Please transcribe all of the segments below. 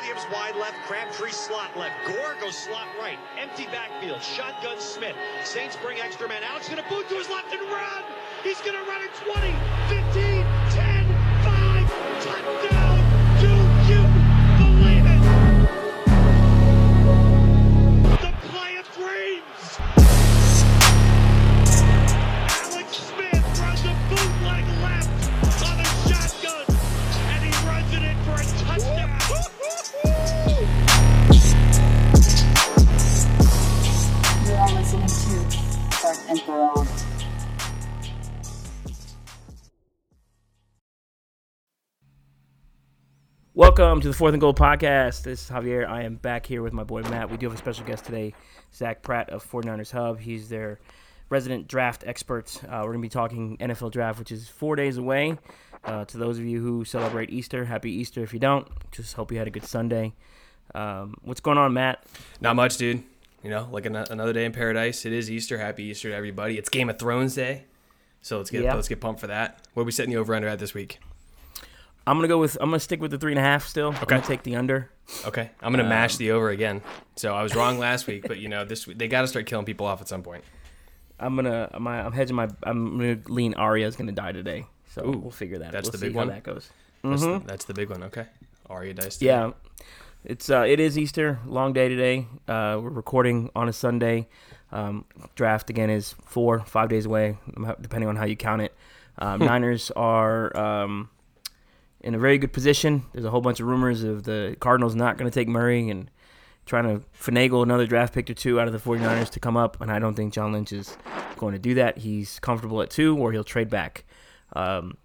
Williams wide left, Crabtree slot left. Gore goes slot right. Empty backfield. Shotgun Smith. Saints bring extra man. Alex going to boot to his left and run. He's going to run at 20, 15, Welcome to the Fourth and Goal podcast. This is Javier. I am back here with my boy Matt. We do have a special guest today, Zach Pratt of 49ers Hub. He's their resident draft expert. Uh, we're going to be talking NFL draft, which is four days away. Uh, to those of you who celebrate Easter, happy Easter. If you don't, just hope you had a good Sunday. Um, what's going on, Matt? Not much, dude. You know, like an- another day in paradise. It is Easter. Happy Easter to everybody. It's Game of Thrones Day, so let's get Yeah. let's get pumped for that. What are we setting the over under at this week? I'm gonna go with. I'm gonna stick with the three and a half. Still, Okay. I'm gonna take the under. Okay, I'm gonna mash the over again. So I was wrong last week, but you know this they got to start killing people off at some point. I'm gonna. I'm, I'm hedging my. I'm gonna lean. Arya's gonna die today. So Ooh, we'll figure that. Out. That's we'll the see big how one? that goes. That's, the, that's the big one. Okay, Arya dice. today. Yeah, it's uh, it is Easter, long day today. Uh, we're recording on a Sunday. Um, draft again is four, five days away, depending on how you count it. Um, Niners are um, in a very good position. There's a whole bunch of rumors of the Cardinals not going to take Murray and trying to finagle another draft pick or two out of the 49ers to come up. And I don't think John Lynch is going to do that. He's comfortable at two, or he'll trade back. Um,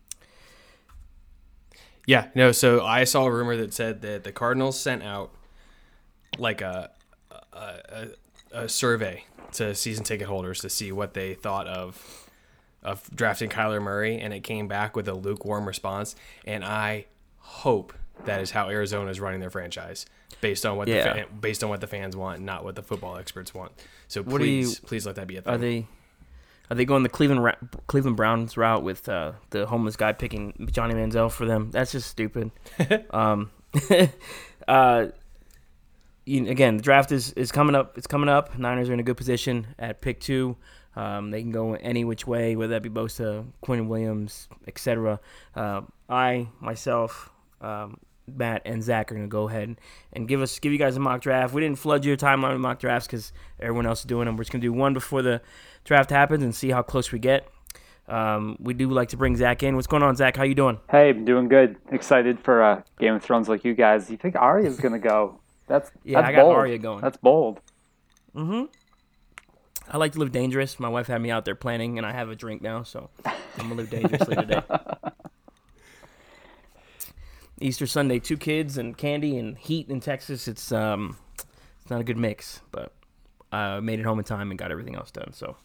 Yeah, no. So I saw a rumor that said that the Cardinals sent out like a a, a, a survey to season ticket holders to see what they thought of of drafting Kyler Murray, and it came back with a lukewarm response. And I hope that is how Arizona is running their franchise, based on what Yeah. the fan, based on what the fans want, not what the football experts want. So What do you- please, please let that be a thing. Are they are they going the Cleveland Ra- Cleveland Browns route with uh, the homeless guy picking Johnny Manziel for them? That's just stupid. um, uh, you, again, the draft is, is coming up. It's coming up. Niners are in a good position at pick two. Um, they can go any which way, whether that be Bosa, Quinn Williams, etc. Uh, I myself, um, Matt, and Zach are going to go ahead and give us give you guys a mock draft. We didn't flood your timeline with mock drafts because everyone else is doing them. We're just going to do one before the draft happens and see how close we get. Um, we do like to bring Zach in. What's going on, Zach? How you doing? Hey, I'm doing good. Excited for uh, Game of Thrones like you guys. You think Arya's gonna go? That's Yeah, that's I got bold. Arya going. That's bold. I like to live dangerous. My wife had me out there planning, and I have a drink now, so I'm gonna live dangerously today. Easter Sunday, two kids and candy and heat in Texas. It's um, it's not a good mix, but I made it home in time and got everything else done. So,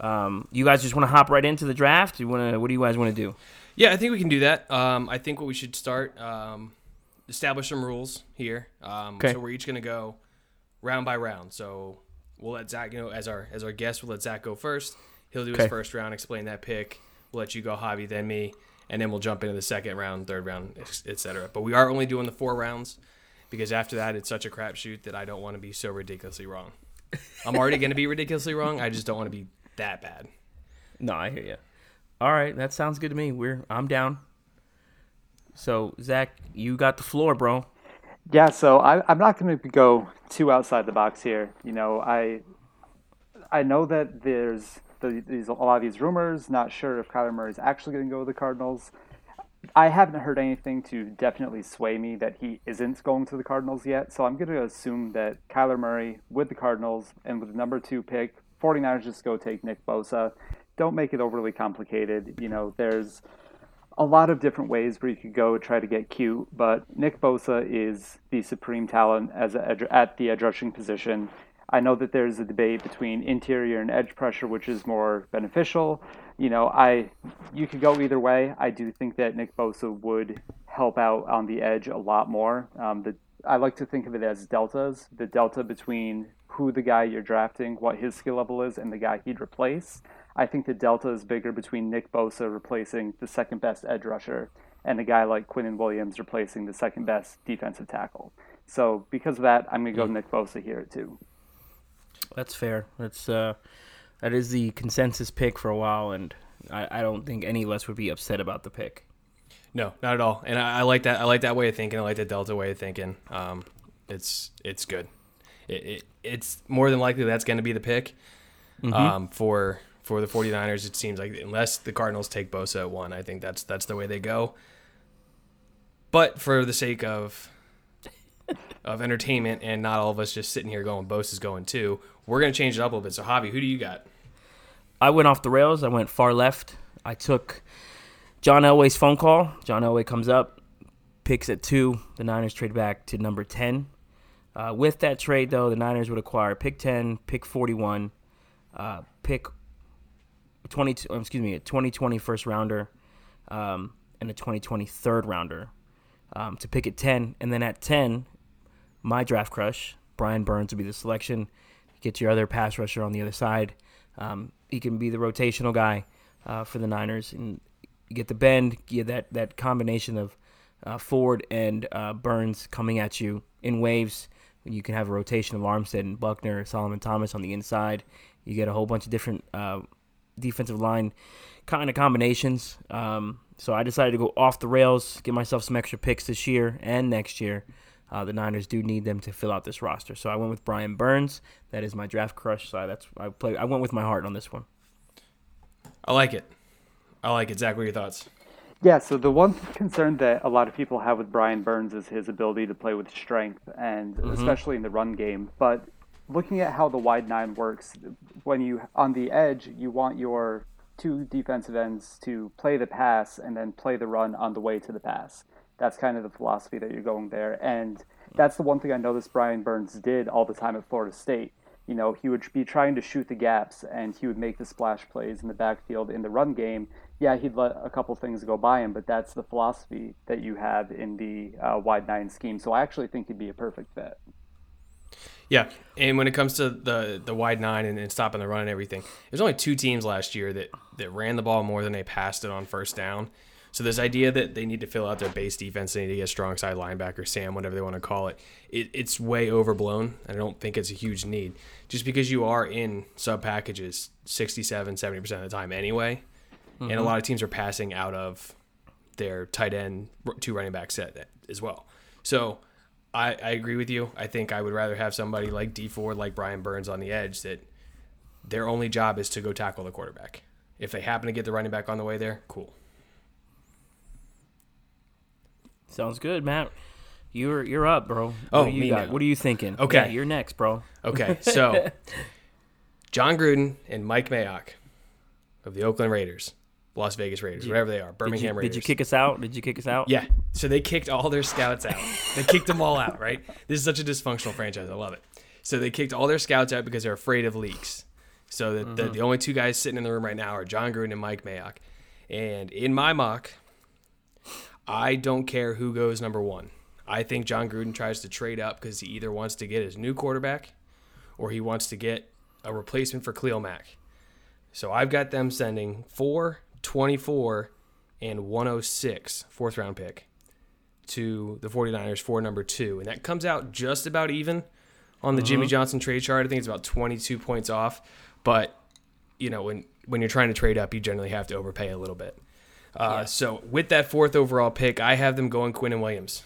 um, you guys just want to hop right into the draft? You want to? What do you guys want to do? Yeah, I think we can do that. Um, I think what we should start um, establish some rules here. Um, Okay. So we're each going to go round by round. So we'll let Zach, you know, as our as our guest, we'll let Zach go first. He'll do Okay. his first round, explain that pick. We'll let you go, Javi, then me, and then we'll jump into the second round, third round, etc. But we are only doing the four rounds because after that, it's such a crapshoot that I don't want to be so ridiculously wrong. I'm already going to be ridiculously wrong. I just don't want to be that bad. No, I hear you. All right, that sounds good to me. We're I'm down. So Zach, you got the floor, bro. Yeah, so I, I'm not going to go too outside the box here. You know, I I know that there's the, these a lot of these rumors. Not sure if Kyler Murray is actually going to go to the Cardinals. I haven't heard anything to definitely sway me that he isn't going to the Cardinals yet. So I'm going to assume that Kyler Murray with the Cardinals and with the number two pick, 49ers just go take Nick Bosa. Don't make it overly complicated. You know, there's a lot of different ways where you could go try to get cute, but Nick Bosa is the supreme talent as at the edge rushing position. I know that there's a debate between interior and edge pressure, which is more beneficial. You know, I you could go either way. I do think that Nick Bosa would help out on the edge a lot more. Um, the I like to think of it as deltas. The delta between who the guy you're drafting, what his skill level is, and the guy he'd replace. I think the delta is bigger between Nick Bosa replacing the second best edge rusher and a guy like Quinnen Williams replacing the second best defensive tackle. So because of that, I'm going to go Nick Bosa here too. That's fair. That's uh, that is the consensus pick for a while, and I, I don't think any of us would be upset about the pick. No, not at all. And I, I like that. I like that way of thinking. I like the Delta way of thinking. Um, it's it's good. It, it it's more than likely that's going to be the pick. Um, for for the 49ers, it seems like unless the Cardinals take Bosa at one, I think that's that's the way they go. But for the sake of of entertainment and not all of us just sitting here going Bosa's going too, we're going to change it up a little bit. So, Javi, who do you got? I went off the rails. I went far left. I took John Elway's phone call. John Elway comes up, picks at two. The Niners trade back to number 10. Uh, with that trade, though, the Niners would acquire pick 10, pick 41, uh, pick 20, oh, excuse me, a 2020 first rounder, um, and a 2020 third rounder um, to pick at 10. And then at 10, my draft crush, Brian Burns, would be the selection. Get your other pass rusher on the other side. Um, he can be the rotational guy uh, for the Niners, and get the bend, get that that combination of uh, Ford and uh, Burns coming at you in waves. You can have a rotation of Armstead and Buckner, Solomon Thomas on the inside. You get a whole bunch of different uh, defensive line kind of combinations. Um, so I decided to go off the rails, get myself some extra picks this year and next year. Uh, the Niners do need them to fill out this roster, so I went with Brian Burns. That is my draft crush. So that's I play. I went with my heart on this one. I like it. I like it. Zach, what are your thoughts? Yeah, so the one concern that a lot of people have with Brian Burns is his ability to play with strength, and especially in the run game. But looking at how the wide nine works, when you on the edge, you want your two defensive ends to play the pass and then play the run on the way to the pass. That's kind of the philosophy that you're going there, and that's the one thing I noticed Brian Burns did all the time at Florida State. You know, he would be trying to shoot the gaps, and he would make the splash plays in the backfield in the run game. Yeah, he'd let a couple things go by him, but that's the philosophy that you have in the uh, wide nine scheme. So I actually think he'd be a perfect fit. Yeah, and when it comes to the the wide nine and, and stopping the run and everything, there's only two teams last year that that ran the ball more than they passed it on first down. So this idea that they need to fill out their base defense, they need to get strong side linebacker, Sam, whatever they want to call it, it it's way overblown. I don't think it's a huge need. Just because you are in sub packages 67, 70% of the time anyway, and a mm-hmm. lot of teams are passing out of their tight end two running back set as well. So I, I agree with you. I think I would rather have somebody like Dee Ford, like Brian Burns on the edge that their only job is to go tackle the quarterback. If they happen to get the running back on the way there, cool. Sounds good, Matt. You're you're up, bro. Oh, what do you me got? now. What are you thinking? Okay. Yeah, you're next, bro. Okay, so Jon Gruden and Mike Mayock of the Oakland Raiders, Las Vegas Raiders, whatever they are, Did Birmingham you, Raiders. did you kick us out? Did you kick us out? Yeah. So they kicked all their scouts out. They kicked them all out, right? This is such a dysfunctional franchise. I love it. So they kicked all their scouts out because they're afraid of leaks. So the, the, mm-hmm. the only two guys sitting in the room right now are Jon Gruden and Mike Mayock. And in my mock, I don't care who goes number one. I think Jon Gruden tries to trade up because he either wants to get his new quarterback or he wants to get a replacement for Khalil Mack. So I've got them sending 4, 24, and 106, fourth round pick, to the 49ers for number two. And that comes out just about even on the Jimmy Johnson trade chart. I think it's about 22 points off. But, you know, when, when you're trying to trade up, you generally have to overpay a little bit. Uh, So with that fourth overall pick, I have them going Quinnen Williams.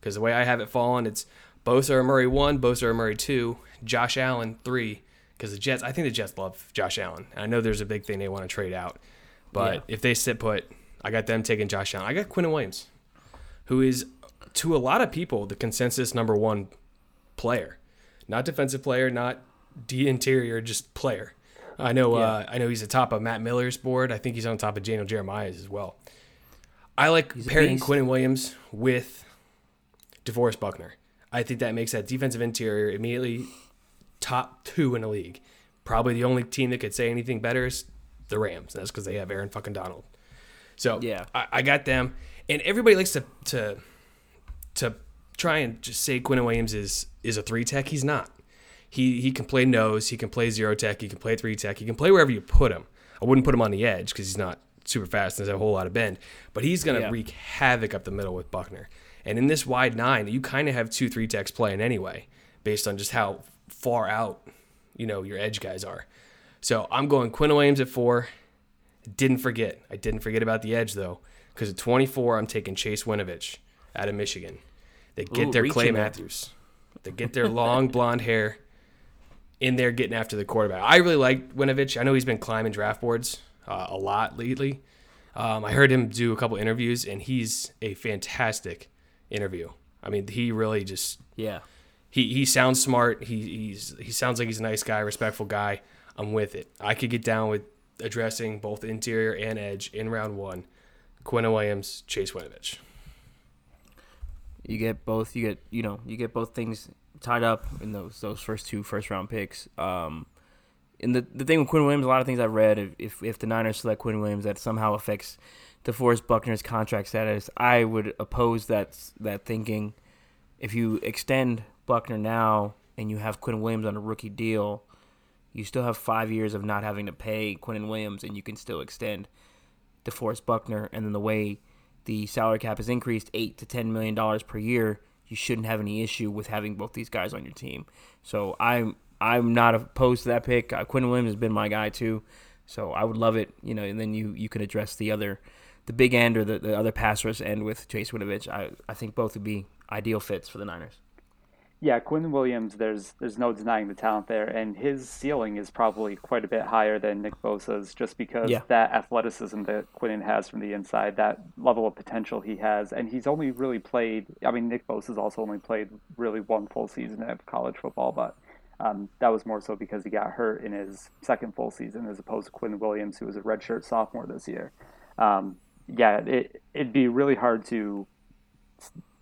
Because the way I have it fallen, it's Bosa or Murray one, Bosa or Murray two, Josh Allen three. Because the Jets, I think the Jets love Josh Allen. I know there's a big thing they want to trade out, but Yeah. if they sit put, I got them taking Josh Allen. I got Quinn Williams, who is to a lot of people the consensus number one player, not defensive player, not D interior, just player. I know. Uh, I know he's atop of Matt Miller's board. I think he's on top of Daniel Jeremiah's as well. I like a pairing. Quinn Williams with DeForest Buckner. I think that makes that defensive interior immediately top two in the league. Probably the only team that could say anything better is the Rams. That's because they have Aaron fucking Donald. So Yeah. I, I got them, and everybody likes to to to try and just say Quinn Williams is is a three tech. He's not. He he can play nose. He can play zero tech. He can play three tech. He can play wherever you put him. I wouldn't put him on the edge because he's not super fast and has a whole lot of bend, but he's going to Yeah. wreak havoc up the middle with Buckner. And in this wide nine, you kind of have two three techs playing anyway, based on just how far out you know your edge guys are. So I'm going Quinn Williams at four. Didn't forget. I didn't forget about the edge though, because at 24 I'm taking Chase Winovich out of Michigan. They get Ooh, their Clay. Matthews. They get their long blonde hair in there getting after the quarterback. I really like Winovich. I know he's been climbing draft boards uh, a lot lately. Um, I heard him do a couple interviews, and he's a fantastic interview. I mean, he really just Yeah. he he sounds smart. He he's he sounds like he's a nice guy, respectful guy. I'm with it. I could get down with addressing both interior and edge in round one. Quinn Williams, Chase Winovich. You get both. You get you know you get both things tied up in those those first two first round picks. Um, and the the thing with Quinn Williams, a lot of things I've read, if if, the Niners select Quinn Williams, that somehow affects the DeForest Buckner's contract status. I would oppose that that thinking. If you extend Buckner now and you have Quinn Williams on a rookie deal, you still have five years of not having to pay Quinn Williams, and you can still extend DeForest Buckner, and then the way the salary cap has increased eight to ten million dollars per year, you shouldn't have any issue with having both these guys on your team. So I'm I'm not opposed to that pick. Uh, Quinn Williams has been my guy too, so I would love it. You know, and then you you can address the other the big end or the, the other pass rush end with Chase Winovich. I I think both would be ideal fits for the Niners. Yeah, Quinn Williams, there's there's no denying the talent there, and his ceiling is probably quite a bit higher than Nick Bosa's, just because Yeah. that athleticism that Quinn has from the inside, that level of potential he has, and he's only really played. I mean, Nick Bosa's also only played really one full season of college football, but um, that was more so because he got hurt in his second full season, as opposed to Quinn Williams, who was a redshirt sophomore this year. Um, yeah, it it'd be really hard to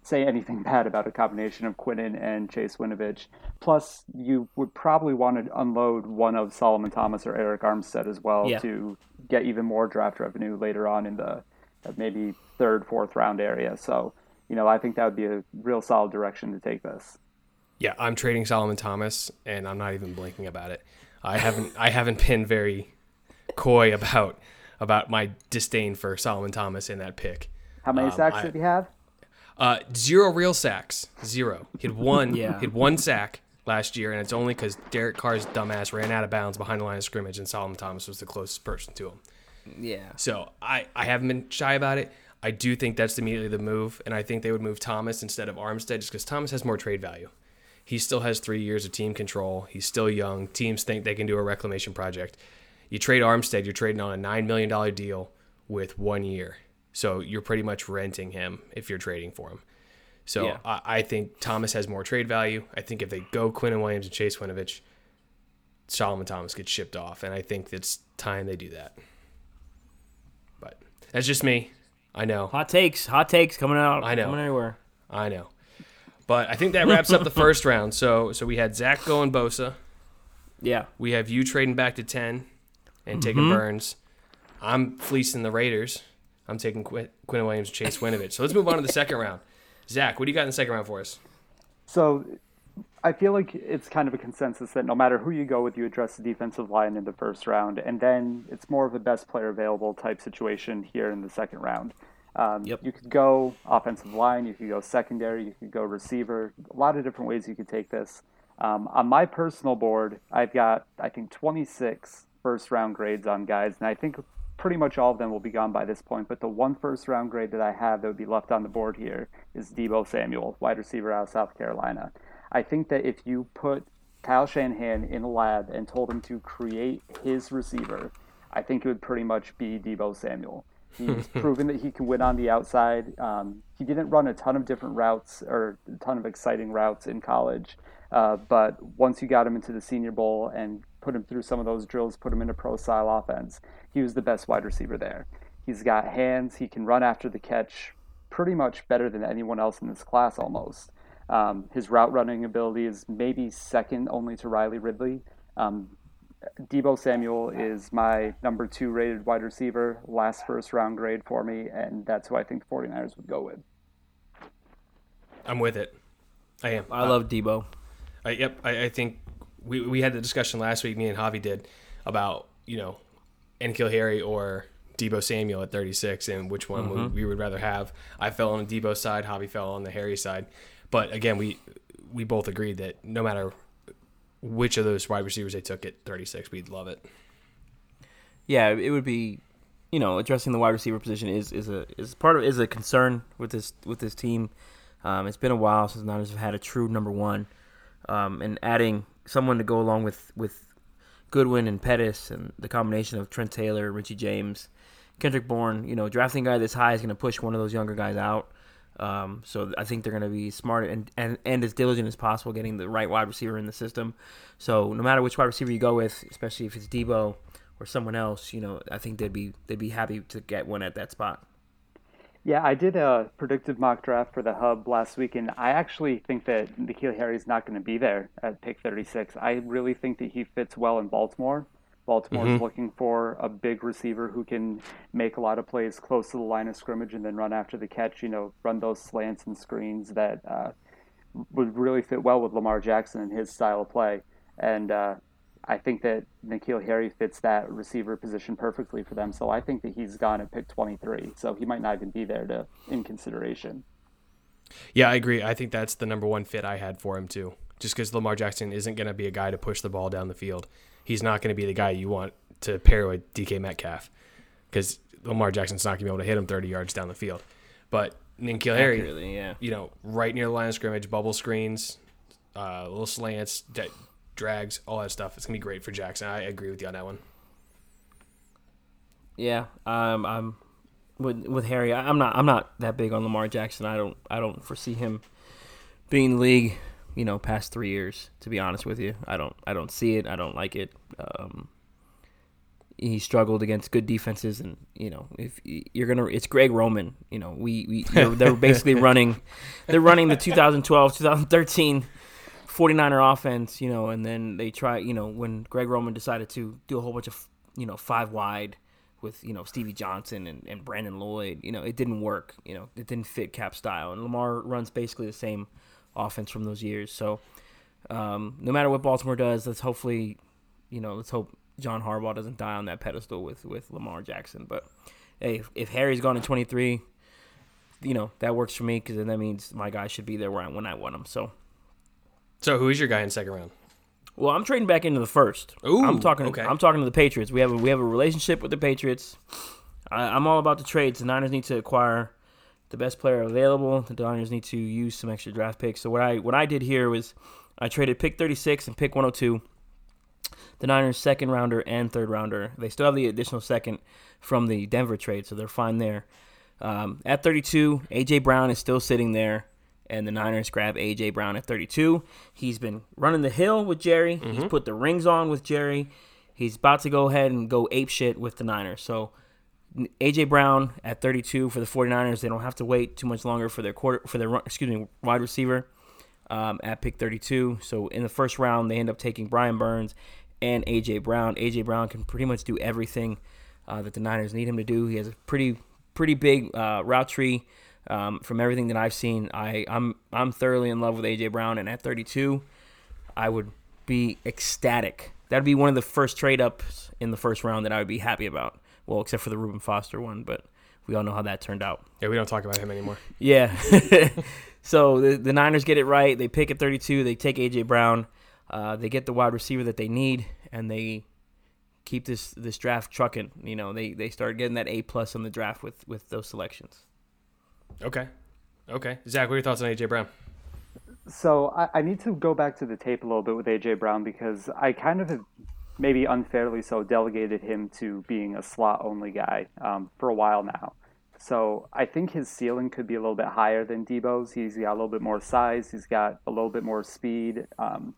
say anything bad about a combination of Quinnen and Chase Winovich. Plus, you would probably want to unload one of Solomon Thomas or Arik Armstead as well Yeah. to get even more draft revenue later on in the uh, maybe third, fourth round area. So, you know, I think that would be a real solid direction to take this. Yeah, I'm trading Solomon Thomas, and I'm not even blinking about it. I haven't I haven't been very coy about about my disdain for Solomon Thomas in that pick. How many Um, sacks I- did he have? Uh, zero real sacks. Zero. He had one. Yeah. He had one sack last year, and it's only because Derek Carr's dumbass ran out of bounds behind the line of scrimmage, and Solomon Thomas was the closest person to him. Yeah. So I, I haven't been shy about it. I do think that's immediately the move, and I think they would move Thomas instead of Armstead just because Thomas has more trade value. He still has three years of team control. He's still young. Teams think they can do a reclamation project. You trade Armstead, you're trading on a $9 million deal with one year. So you're pretty much renting him if you're trading for him. So Yeah. I, I think Thomas has more trade value. I think if they go Quinnen Williams and Chase Winovich, Solomon Thomas gets shipped off, and I think it's time they do that. But that's just me. I know. Hot takes, hot takes coming out. I know. coming anywhere. I know. But I think that wraps up the first round. So so we had Zach going Bosa. Yeah. We have you trading back to ten and taking mm-hmm. Burns. I'm fleecing the Raiders. I'm taking Quinn, Quinn Williams, Chase Winovich. So let's move on to the second round. Zach, what do you got in the second round for us? So I feel like it's kind of a consensus that no matter who you go with, you address the defensive line in the first round, and then it's more of a best player available type situation here in the second round. Um, Yep. You could go offensive line, you could go secondary, you could go receiver. A lot of different ways you could take this. Um, on my personal board, I've got I think 26 first round grades on guys, and I think pretty much all of them will be gone by this point. But the one first round grade that I have that would be left on the board here is Deebo Samuel, wide receiver out of South Carolina. I think that if you put Kyle Shanahan in a lab and told him to create his receiver, I think it would pretty much be Deebo Samuel. He's proven that he can win on the outside. Um, he didn't run a ton of different routes or a ton of exciting routes in college, uh, but once you got him into the Senior Bowl and put him through some of those drills, put him in a pro style offense, he was the best wide receiver there. He's got hands. He can run after the catch pretty much better than anyone else in this class almost. Um, his route running ability is maybe second only to Riley Ridley. Um, Deebo Samuel is my number two rated wide receiver, last first round grade for me, and that's who I think the 49ers would go with. I'm with it. I am. I love Deebo. I, yep, I, I think we, we had the discussion last week. Me and Javi did about you know, N'Keal Harry or Deebo Samuel at 36 and which one we, we would rather have. I fell on the Deebo side, Javi fell on the Harry side. But again, we we both agreed that no matter which of those wide receivers they took at 36, we'd love it. yeah, it would be, you know, addressing the wide receiver position is is a is part of is a concern with this with this team. Um, it's been a while since the Niners have had a true number one, um, and adding someone to go along with with Goodwin and Pettis and the combination of Trent Taylor, Richie James, Kendrick Bourne, you know, drafting a guy this high is going to push one of those younger guys out. Um, so I think they're going to be smart and, and, and as diligent as possible getting the right wide receiver in the system. So no matter which wide receiver you go with, especially if it's Deebo or someone else, you know, I think they'd be they'd be happy to get one at that spot. Yeah, I did a predictive mock draft for the Hub last week, and I actually think that N'Keal Harry's not going to be there at pick 36. I really think that he fits well in Baltimore. Baltimore's Mm-hmm. looking for a big receiver who can make a lot of plays close to the line of scrimmage and then run after the catch, you know, run those slants and screens that uh, would really fit well with Lamar Jackson and his style of play. And uh, I think that N'Keal Harry fits that receiver position perfectly for them. So I think that he's gone at pick 23. So he might not even be there to in consideration. Yeah, I agree. I think that's the number one fit I had for him too. Just because Lamar Jackson isn't going to be a guy to push the ball down the field. He's not going to be the guy you want to pair with DK Metcalf because Lamar Jackson's not going to be able to hit him 30 yards down the field. But N'Keal Harry, yeah. you know, right near the line of scrimmage, bubble screens, uh, little slants, d- drags, all that stuff. It's going to be great for Jackson. I agree with you on that one. Yeah, um, I'm with with Harry. I, I'm not I'm not that big on Lamar Jackson. I don't I don't foresee him being in the league. You know, past three years. To be honest with you, I don't I don't see it. I don't like it. Um, he struggled against good defenses, and you know if you're gonna, it's Greg Roman. You know, we we they're, they're basically running, they're running the 2012 2013 49er offense. You know, and then they try. You know, when Greg Roman decided to do a whole bunch of you know five wide with you know Stevie Johnson and, and Brandon Lloyd, you know it didn't work. You know it didn't fit Kap style, and Lamar runs basically the same offense from those years. So um, no matter what Baltimore does, let's hopefully, you know, let's hope John Harbaugh doesn't die on that pedestal with with Lamar Jackson. But hey, if, if Harry's gone in twenty three, you know that works for me because then that means my guy should be there when I, when I want him. So. So, who is your guy in second round? Well, I'm trading back into the first. Ooh, I'm talking. okay. I'm talking to the Patriots. We have a, we have a relationship with the Patriots. I, I'm all about the trades. The Niners need to acquire the best player available. The Niners need to use some extra draft picks. So what I what I did here was I traded pick 36 and pick 102. The Niners second rounder and third rounder. They still have the additional second from the Denver trade, so they're fine there. Um, at 32, AJ Brown is still sitting there, and the Niners grab AJ Brown at 32. He's been running the hill with Jerry. He's put the rings on with Jerry. He's about to go ahead and go ape shit with the Niners. So AJ Brown at 32 for the 49ers. They don't have to wait too much longer for their quarter for their excuse me wide receiver um, at pick 32. So in the first round, they end up taking Brian Burns and AJ Brown. AJ Brown can pretty much do everything uh, that the Niners need him to do. He has a pretty pretty big uh, route tree. Um, from everything that I've seen, I, I'm I'm thoroughly in love with AJ Brown, and at 32, I would be ecstatic. That'd be one of the first trade ups in the first round that I would be happy about. Well, except for the Reuben Foster one, but we all know how that turned out. Yeah, we don't talk about him anymore. Yeah. so the, the Niners get it right. They pick at 32. They take AJ Brown. Uh, they get the wide receiver that they need, and they keep this this draft trucking. You know, they they start getting that A plus on the draft with with those selections. Okay. Okay. Zach, what are your thoughts on AJ Brown? So I, I need to go back to the tape a little bit with AJ Brown because I kind of have maybe unfairly so delegated him to being a slot only guy um, for a while now. So I think his ceiling could be a little bit higher than Deebo's. He's got a little bit more size. He's got a little bit more speed. Um,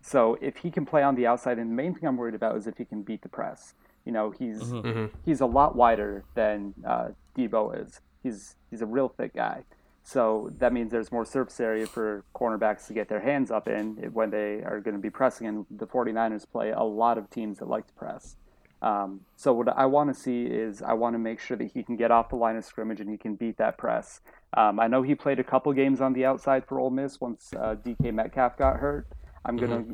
so if he can play on the outside, and the main thing I'm worried about is if he can beat the press. You know, he's he's a lot wider than uh, Deebo is. He's he's a real thick guy. So that means there's more surface area for cornerbacks to get their hands up in when they are going to be pressing. And the 49ers play a lot of teams that like to press. Um, so what I want to see is I want to make sure that he can get off the line of scrimmage and he can beat that press. Um, I know he played a couple games on the outside for Ole Miss once uh, DK Metcalf got hurt. I'm gonna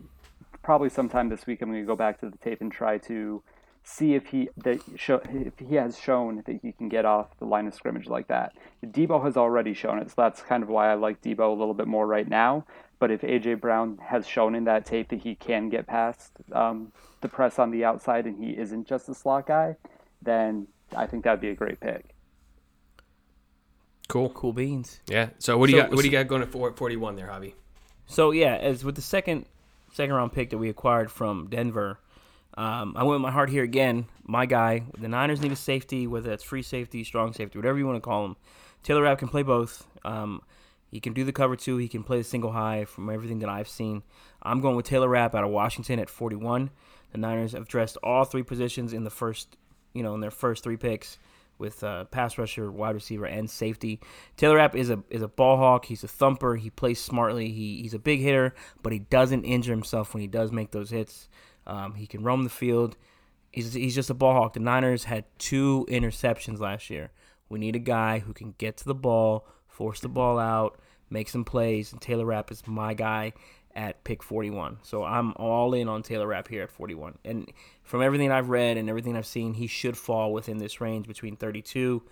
probably sometime this week I'm gonna go back to the tape and try to see if he that show if he has shown that he can get off the line of scrimmage like that. Deebo has already shown it, so that's kind of why I like Deebo a little bit more right now. But if AJ Brown has shown in that tape that he can get past um, the press on the outside and he isn't just a slot guy, then I think that'd be a great pick. Cool. Cool beans. Yeah. So what do you So- got? What do you got going at 41 there, Javi? So yeah, as with the second second round pick that we acquired from Denver, um, I went with my heart here again. My guy, the Niners need a safety, whether that's free safety, strong safety, whatever you want to call him. Taylor Rapp can play both. Um, he can do the cover two. He can play the single high. From everything that I've seen, I'm going with Taylor Rapp out of Washington at 41. The Niners have dressed all three positions in the first, you know, in their first three picks with uh, pass rusher, wide receiver, and safety. Taylor Rapp is a is a ball hawk. He's a thumper. He plays smartly. He, he's a big hitter, but he doesn't injure himself when he does make those hits. Um, he can roam the field. He's, he's just a ball hawk. The Niners had two interceptions last year. We need a guy who can get to the ball, force the ball out, make some plays, and Taylor Rapp is my guy at pick 41. So I'm all in on Taylor Rapp here at 41. And from everything I've read and everything I've seen, he should fall within this range between 32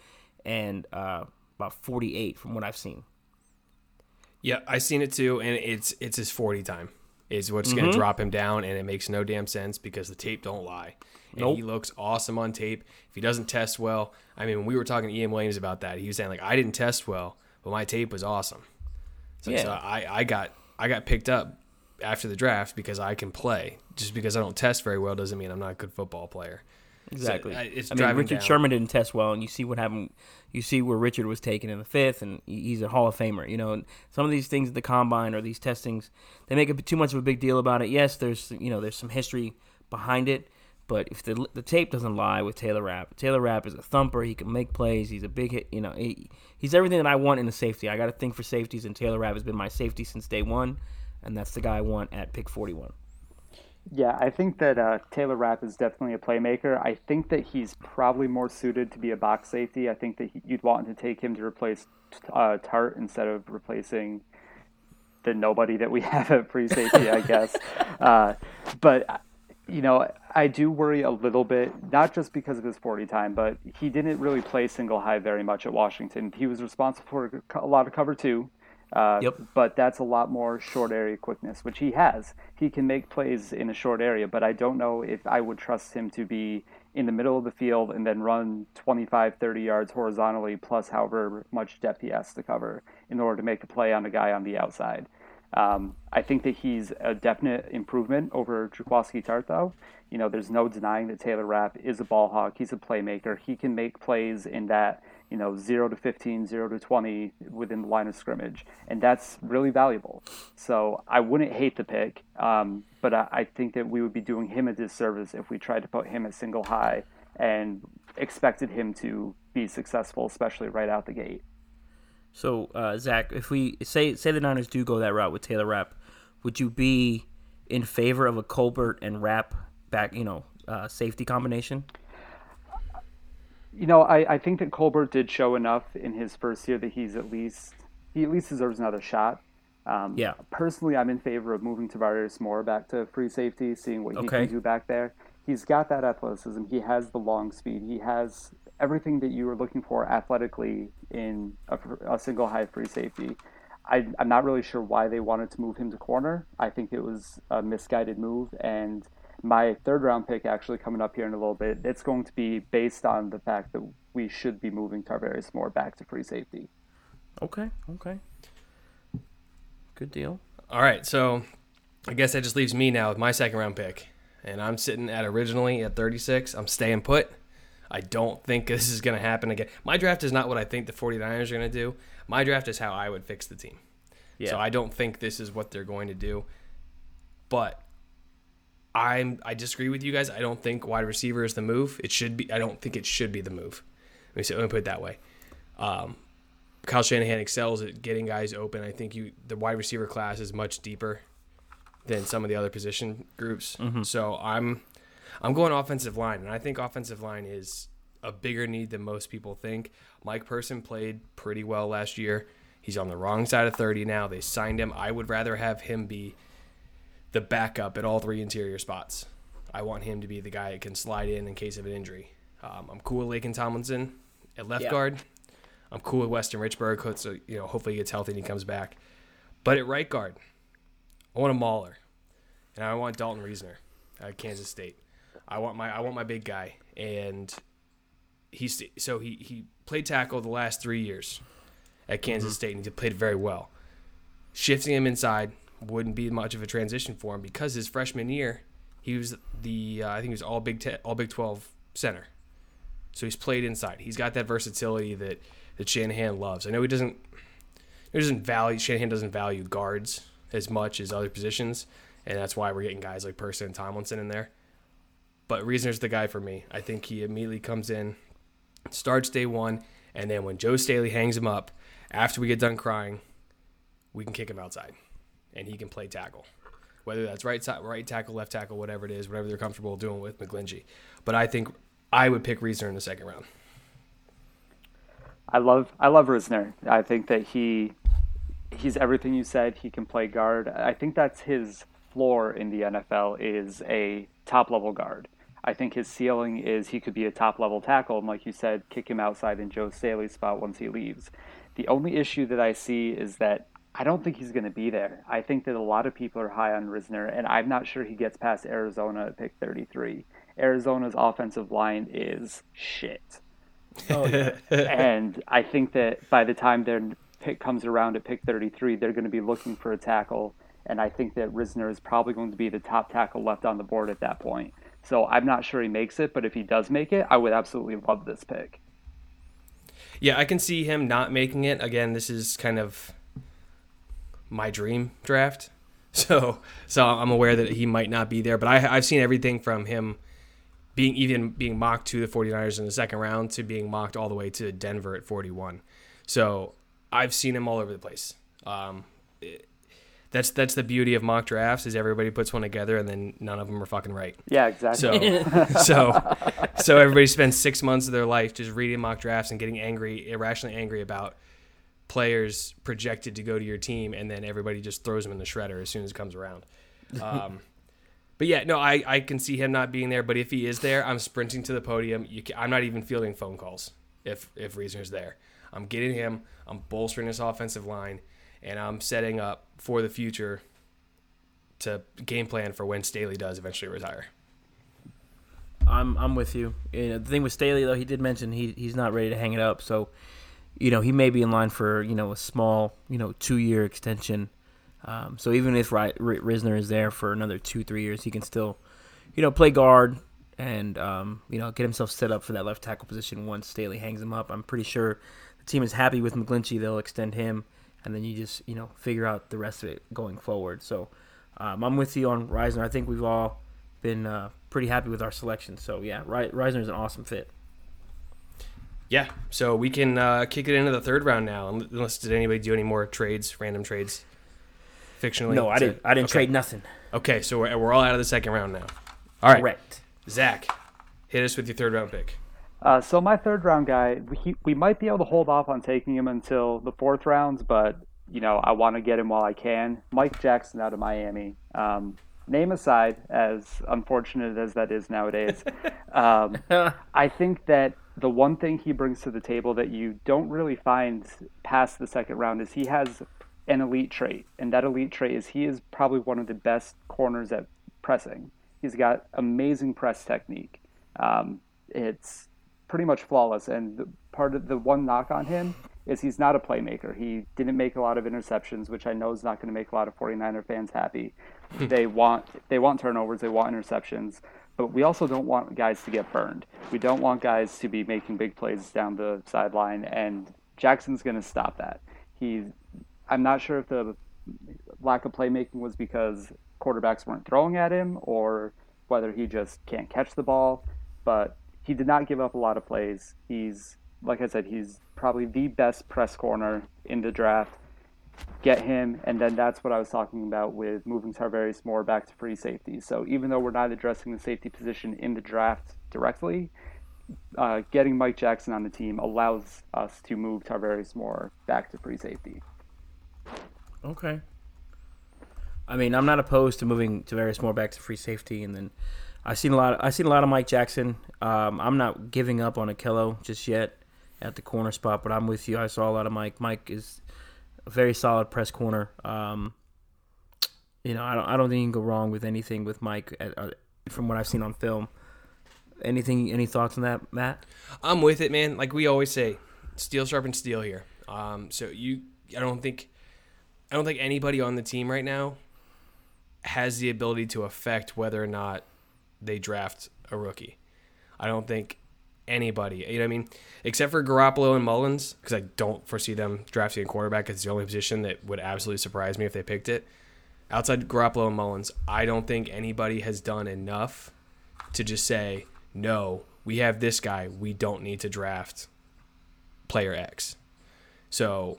and uh, about 48 from what I've seen. Yeah, I seen it too, and it's it's his 40 time is what's going to mm-hmm. drop him down, and it makes no damn sense because the tape don't lie. And Nope. he looks awesome on tape. If he doesn't test well, I mean, when we were talking to Ian Williams about that, he was saying like, I didn't test well, but my tape was awesome. So, Yeah. so I, I got I got picked up after the draft because I can play. Just because I don't test very well doesn't mean I'm not a good football player. Exactly. uh, it's I mean, Richard down. Sherman didn't test well, and you see what happened. You see where Richard was taken in the fifth, and he's a Hall of Famer. You know, and some of these things at the combine or these testings, they make a, bit too much of a big deal about it. Yes, there's you know there's some history behind it, but if the the tape doesn't lie with Taylor Rapp, Taylor Rapp is a thumper. He can make plays. He's a big hit. You know, he, he's everything that I want in a safety. I got to think for safeties, and Taylor Rapp has been my safety since day one, and that's the guy I want at pick 41. Yeah, I think that uh, Taylor Rapp is definitely a playmaker. I think that he's probably more suited to be a box safety. I think that he, you'd want to take him to replace uh, Tartt instead of replacing the nobody that we have at free safety, I guess. uh, but you know, I do worry a little bit, not just because of his 40 time, but he didn't really play single high very much at Washington. He was responsible for a lot of cover two. Uh, Yep. But that's a lot more short area quickness, which he has. He can make plays in a short area, but I don't know if I would trust him to be in the middle of the field and then run 25, 30 yards horizontally, plus however much depth he has to cover in order to make a play on a guy on the outside. Um, I think that he's a definite improvement over Jaquiski Tartt, though. You know, there's no denying that Taylor Rapp is a ball hawk. He's a playmaker. He can make plays in that, you know, 0 to 15, 0 to 20 within the line of scrimmage. And that's really valuable. So I wouldn't hate the pick, um, but I, I think that we would be doing him a disservice if we tried to put him at single high and expected him to be successful, especially right out the gate. So, uh, Zach, if we say say the Niners do go that route with Taylor Rapp, would you be in favor of a Colbert and Rapp back, you know, uh, safety combination? You know, I, I think that Colbert did show enough in his first year that he's at least he at least deserves another shot. Um, Yeah. Personally, I'm in favor of moving Tarvarius Moore back to free safety, seeing what he Okay. can do back there. He's got that athleticism. He has the long speed. He has everything that you were looking for athletically in a, a single high free safety. I, I'm not really sure why they wanted to move him to corner. I think it was a misguided move. And my third round pick, actually coming up here in a little bit, it's going to be based on the fact that we should be moving Tarvarius Moore back to free safety. Okay, okay, good deal. All right, so I guess that just leaves me now with my second round pick. And I'm sitting at originally at 36. I'm staying put. I don't think this is going to happen again. My draft is not what I think the 49ers are going to do. My draft is how I would fix the team. Yeah. So I don't think this is what they're going to do. But I'm I disagree with you guys. I don't think wide receiver is the move. It should be I don't think it should be the move. Let me, say, let me put it that way. Um, Kyle Shanahan excels at getting guys open. I think you the wide receiver class is much deeper than some of the other position groups. So I'm I'm going offensive line, and I think offensive line is a bigger need than most people think. Mike Person played pretty well last year. He's on the wrong side of 30 now. They signed him. I would rather have him be the backup at all three interior spots. I want him to be the guy that can slide in in case of an injury. Um, I'm cool with Laken Tomlinson at left Yeah. guard. I'm cool with Weston Richburg. So you know, hopefully he gets healthy and he comes back. But at right guard, I want a Mauler, and I want Dalton Risner at Kansas State. I want my I want my big guy, and he's so he he played tackle the last three years at Kansas State, and he played very well. Shifting him inside wouldn't be much of a transition for him because his freshman year he was the uh, I think he was all Big Ten, all Big Twelve center. So he's played inside. He's got that versatility that that Shanahan loves. I know he doesn't he doesn't value Shanahan doesn't value guards as much as other positions, and that's why we're getting guys like Person and Tomlinson in there. But Risner's the guy for me. I think he immediately comes in, starts day one, and then when Joe Staley hangs him up, after we get done crying, we can kick him outside, and he can play tackle. Whether that's right side, right tackle, left tackle, whatever it is, whatever they're comfortable doing with McGlinchey. But I think I would pick Risner in the second round. I love I love Risner. I think that he he's everything you said. He can play guard. I think that's his floor in the NFL is a top level guard. I think his ceiling is he could be a top level tackle, and like you said, kick him outside in Joe Staley's spot once he leaves. The only issue that I see is that I don't think he's going to be there. I think that a lot of people are high on Risner, and I'm not sure he gets past Arizona at pick 33. Arizona's offensive line is shit Oh yeah. and I think that by the time their pick comes around at pick 33, they're going to be looking for a tackle. And I think that Risner is probably going to be the top tackle left on the board at that point. So I'm not sure he makes it, but if he does make it, I would absolutely love this pick. Yeah, I can see him not making it. Again, this is kind of my dream draft. So, so I'm aware that he might not be there, but I, I've seen everything from him being even being mocked to the 49ers in the second round to being mocked all the way to Denver at 41. So I've seen him all over the place. Um, it- that's that's the beauty of mock drafts is everybody puts one together and then none of them are fucking right. Yeah, exactly. So, so, so everybody spends six months of their life just reading mock drafts and getting angry, irrationally angry about players projected to go to your team, and then everybody just throws them in the shredder as soon as it comes around. Um, but yeah, no, I, I can see him not being there. But if he is there, I'm sprinting to the podium. You can, I'm not even fielding phone calls if if Risner's there. I'm getting him. I'm bolstering this offensive line, and I'm setting up for the future to game plan for when Staley does eventually retire. I'm I'm with you. you know, the thing with Staley though, he did mention he he's not ready to hang it up, so you know he may be in line for you know a small you know two year extension. Um, so even if R- Risner is there for another two three years, he can still you know play guard and um, you know get himself set up for that left tackle position once Staley hangs him up. I'm pretty sure the team is happy with McGlinchey. They'll extend him, and then you just you know figure out the rest of it going forward. So um, I'm with you on Risner. I think we've all been uh, pretty happy with our selection. So yeah, Ri- Risner is an awesome fit. Yeah, so we can uh, kick it into the third round now. Unless did anybody do any more trades, random trades, fictionally? No, I to- didn't. I didn't okay. trade nothing. Okay, so we're, we're all out of the second round now. All right, Correct. Zach, hit us with your third round pick. Uh, so my third round guy, we, we might be able to hold off on taking him until the fourth rounds, but you know I want to get him while I can. Mike Jackson out of Miami. Um, name aside, as unfortunate as that is nowadays, um, I think that the one thing he brings to the table that you don't really find past the second round is he has an elite trait, and that elite trait is he is probably one of the best corners at pressing. He's got amazing press technique. Um, it's pretty much flawless. And the, part of the one knock on him is he's not a playmaker. He didn't make a lot of interceptions, which I know is not going to make a lot of 49er fans happy. they want they want turnovers, they want interceptions, but we also don't want guys to get burned. We don't want guys to be making big plays down the sideline, and Jackson's going to stop that. He's I'm not sure if the lack of playmaking was because quarterbacks weren't throwing at him or whether he just can't catch the ball, but he did not give up a lot of plays. He's like I said, he's probably the best press corner in the draft. Get him, and then that's what I was talking about with moving Tarvarius Moore back to free safety. So even though we're not addressing the safety position in the draft directly, uh, getting Mike Jackson on the team allows us to move Tarvarius Moore back to free safety. Okay. I mean, I'm not opposed to moving Tarvarius Moore back to free safety, and then I've seen a lot. Of, I've seen a lot of Mike Jackson. Um, I'm not giving up on Ahkello just yet at the corner spot, but I'm with you. I saw a lot of Mike. Mike is a very solid press corner. Um, you know, I don't. I don't think you can go wrong with anything with Mike at, uh, from what I've seen on film. Anything? Any thoughts on that, Matt? I'm with it, man. Like we always say, steel sharpens steel here. Um, so you, I don't think, I don't think anybody on the team right now has the ability to affect whether or not they draft a rookie. I don't think anybody, you know what I mean, except for Garoppolo and Mullens, because I don't foresee them drafting a quarterback. It's the only position that would absolutely surprise me if they picked it. Outside Garoppolo and Mullens, I don't think anybody has done enough to just say, no, we have this guy. We don't need to draft player X. So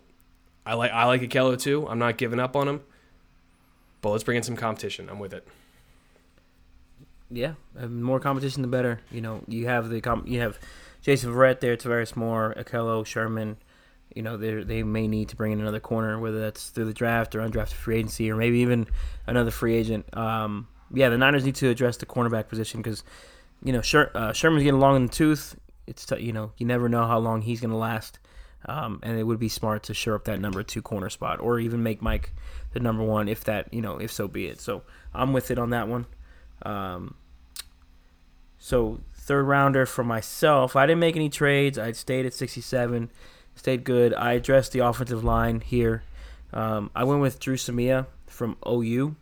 I like I like Ahkello too. I'm not giving up on him. But let's bring in some competition. I'm with it. Yeah, more competition the better. You know, you have the com- you have Jason Verrett there, Tarvarius Moore, Ahkello, Sherman. You know, they they may need to bring in another corner, whether that's through the draft or undrafted free agency, or maybe even another free agent. Um, yeah, the Niners need to address the cornerback position because you know Sher- uh, Sherman's getting long in the tooth. It's t- you know you never know how long he's going to last, um, and it would be smart to shore up that number two corner spot, or even make Mike the number one if that you know if so be it. So I'm with it on that one. Um, so third rounder for myself. I didn't make any trades. I stayed at 67, stayed good. I addressed the offensive line here. Um, I went with Dru Samia from OU.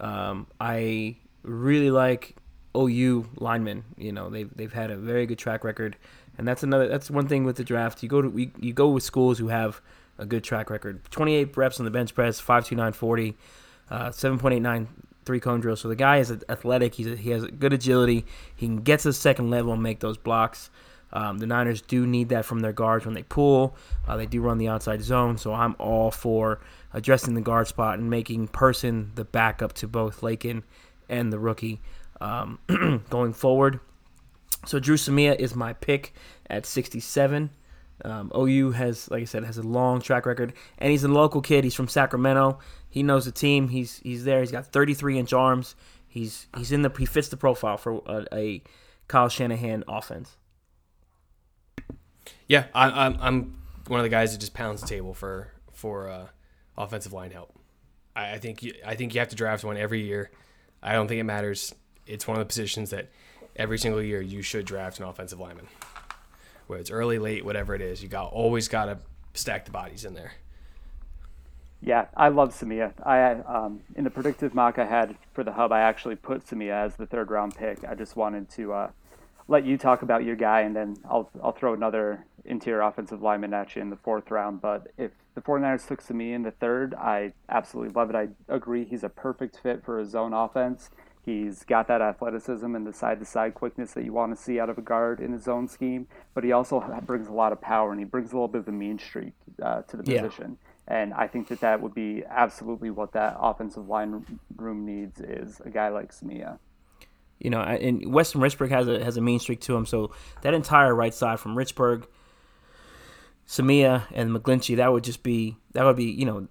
Um, I really like OU linemen. You know, they've they've had a very good track record, and that's another. That's one thing with the draft. You go to you go with schools who have a good track record. 28 reps on the bench press, 5.29 40, uh, 7.89 three cone drill. So the guy is athletic. He's a, he has good agility. He can get to the second level and make those blocks. Um, the Niners do need that from their guards when they pull. Uh, they do run the outside zone, so I'm all for addressing the guard spot and making Person the backup to both Laken and the rookie um, going forward. So Dru Samia is my pick at 67. Um, OU has, like I said, has a long track record, and he's a local kid. He's from Sacramento. He knows the team. He's he's there. He's got 33 inch arms. He's he's in the he fits the profile for a, a Kyle Shanahan offense. Yeah, I, I'm I'm one of the guys that just pounds the table for for uh, offensive line help. I, I think you, I think you have to draft one every year. I don't think it matters. It's one of the positions that every single year you should draft an offensive lineman whether it's early, late, whatever it is. You got always got to stack the bodies in there. Yeah, I love Samia. I um, in the predictive mock I had for the hub, I actually put Samia as the third round pick. I just wanted to uh, let you talk about your guy, and then I'll I'll throw another interior offensive lineman at you in the fourth round. But if the 49ers took Samia in the third, I absolutely love it. I agree he's a perfect fit for a zone offense. He's got that athleticism and the side to side quickness that you want to see out of a guard in his zone scheme, but he also brings a lot of power and he brings a little bit of a mean streak uh, to the Yeah. position. And I think that that would be absolutely what that offensive line room needs is a guy like Samia. You know, and Weston Richburg has a has a mean streak to him. So that entire right side from Richburg, Samia, and McGlinchey, that would just be that would be you know,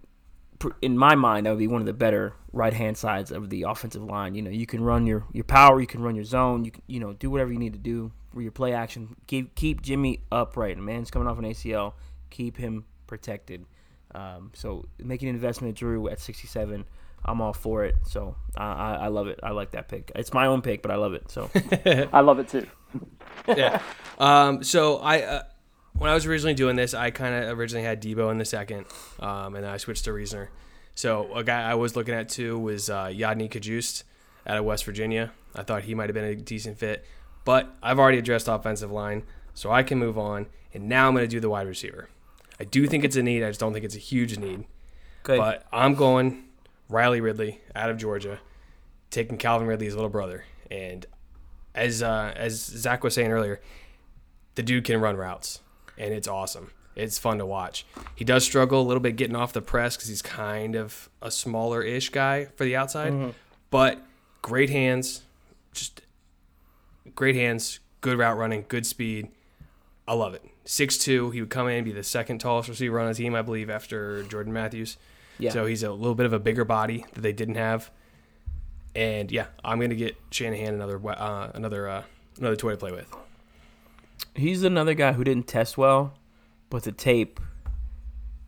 in my mind, that would be one of the better right hand sides of the offensive line. You know, you can run your your power, you can run your zone, you can, you know do whatever you need to do for your play action. Keep keep Jimmy upright. The man's coming off an ACL. Keep him protected. Um, so making an investment in Dru at 67, I'm all for it. So I, I, I love it. I like that pick. It's my own pick, but I love it. So I love it too. yeah. Um, so I, uh, when I was originally doing this, I kind of originally had Deebo in the second, um, and then I switched to Risner. So a guy I was looking at too was uh, Yodny Cajuste out of West Virginia. I thought he might have been a decent fit, but I've already addressed offensive line, so I can move on. And now I'm going to do the wide receiver. I do think it's a need. I just don't think it's a huge need. okay. But I'm going Riley Ridley out of Georgia, taking Calvin Ridley's little brother. And as uh, as Zach was saying earlier, the dude can run routes, and it's awesome. It's fun to watch. He does struggle a little bit getting off the press because he's kind of a smaller ish guy for the outside, but great hands, just great hands, good route running, good speed. I love it. Six two, he would come in and be the second tallest receiver on the team, I believe, after Jordan Matthews. Yeah. So he's a little bit of a bigger body that they didn't have. And yeah, I'm gonna get Shanahan another uh, another uh, another toy to play with. He's another guy who didn't test well, but the tape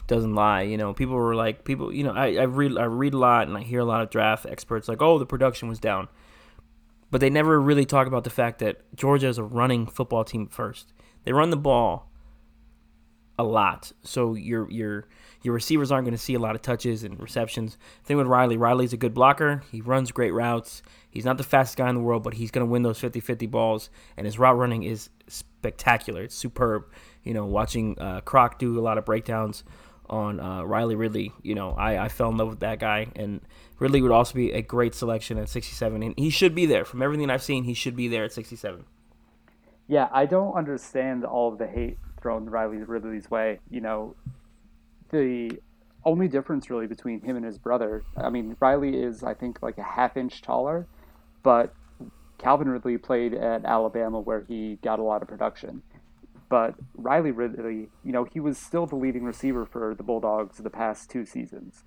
doesn't lie. You know, people were like, people, you know, I, I read I read a lot and I hear a lot of draft experts like, oh, the production was down, but they never really talk about the fact that Georgia is a running football team first. They run the ball a lot, so your your your receivers aren't going to see a lot of touches and receptions. Thing with Riley, Riley's a good blocker. He runs great routes. He's not the fastest guy in the world, but he's going to win those 50-50 balls, and his route running is spectacular. It's superb. You know, watching uh, Croc do a lot of breakdowns on uh, Riley Ridley, you know, I, I fell in love with that guy, and Ridley would also be a great selection at 67, and he should be there. From everything I've seen, he should be there at 67. Yeah, I don't understand all of the hate thrown Riley Ridley's way. You know, the only difference really between him and his brother, I mean, Riley is, I think, like a half inch taller, but Calvin Ridley played at Alabama where he got a lot of production. But Riley Ridley, you know, he was still the leading receiver for the Bulldogs the past two seasons.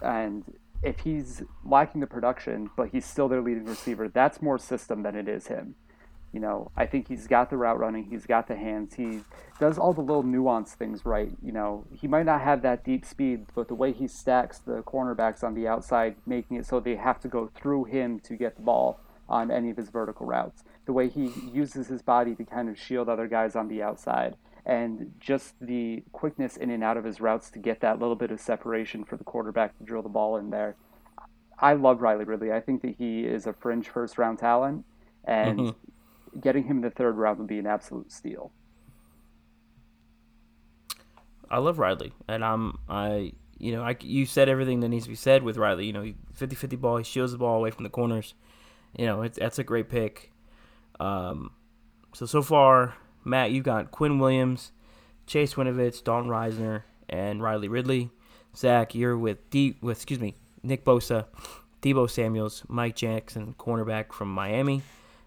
And if he's lacking the production, but he's still their leading receiver, that's more system than it is him. You know, I think he's got the route running, he's got the hands, he does all the little nuance things right. You know, he might not have that deep speed, but the way he stacks the cornerbacks on the outside, making it so they have to go through him to get the ball on any of his vertical routes. The way he uses his body to kind of shield other guys on the outside, and just the quickness in and out of his routes to get that little bit of separation for the quarterback to drill the ball in there. I love Riley Ridley. I think that he is a fringe first round talent, and mm-hmm. Getting him in the third round would be an absolute steal. I love Riley, and I'm I you know I you said everything that needs to be said with Riley. You know, 50-50 ball, he shields the ball away from the corners. You know, it's that's a great pick. Um, so so far, Matt, you've got Quinn Williams, Chase Winovich, Dalton Risner, and Riley Ridley. Zach, you're with D with excuse me, Nick Bosa, Deebo Samuels, Mike Jackson, cornerback from Miami,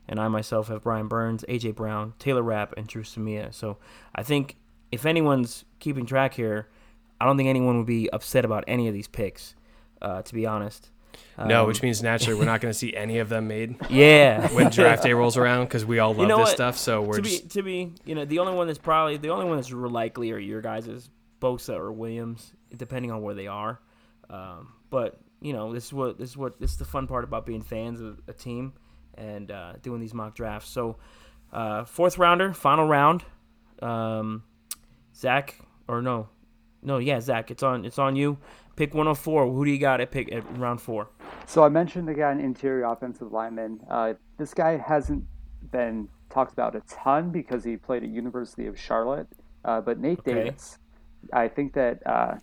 and I myself have Brian Burns, AJ Brown, Taylor Rapp, and Dru Samia. So I think if anyone's keeping track here, I don't think anyone would be upset about any of these picks. Uh, to be honest. No, um, which means naturally we're not going to see any of them made. Yeah, when draft day rolls around, because we all love you know this what? stuff. So we're to just... be to be you know the only one that's probably the only one that's likely are your guys is Bosa or Williams, depending on where they are. Um, but you know this is what this is what this is the fun part about being fans of a team and uh, doing these mock drafts. So uh, fourth rounder, final round. Um, Zach, or no, no, yeah, Zach, it's on, it's on you. Pick 104. Who do you got at pick at round four? So I mentioned the guy, an interior offensive lineman. Uh, this guy hasn't been talked about a ton because he played at University of Charlotte. Uh, but Nate okay. Davis, I think that uh,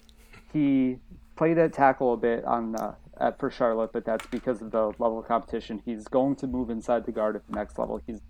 he played at tackle a bit on uh, at, for Charlotte, but that's because of the level of competition. He's going to move inside the guard at the next level. He's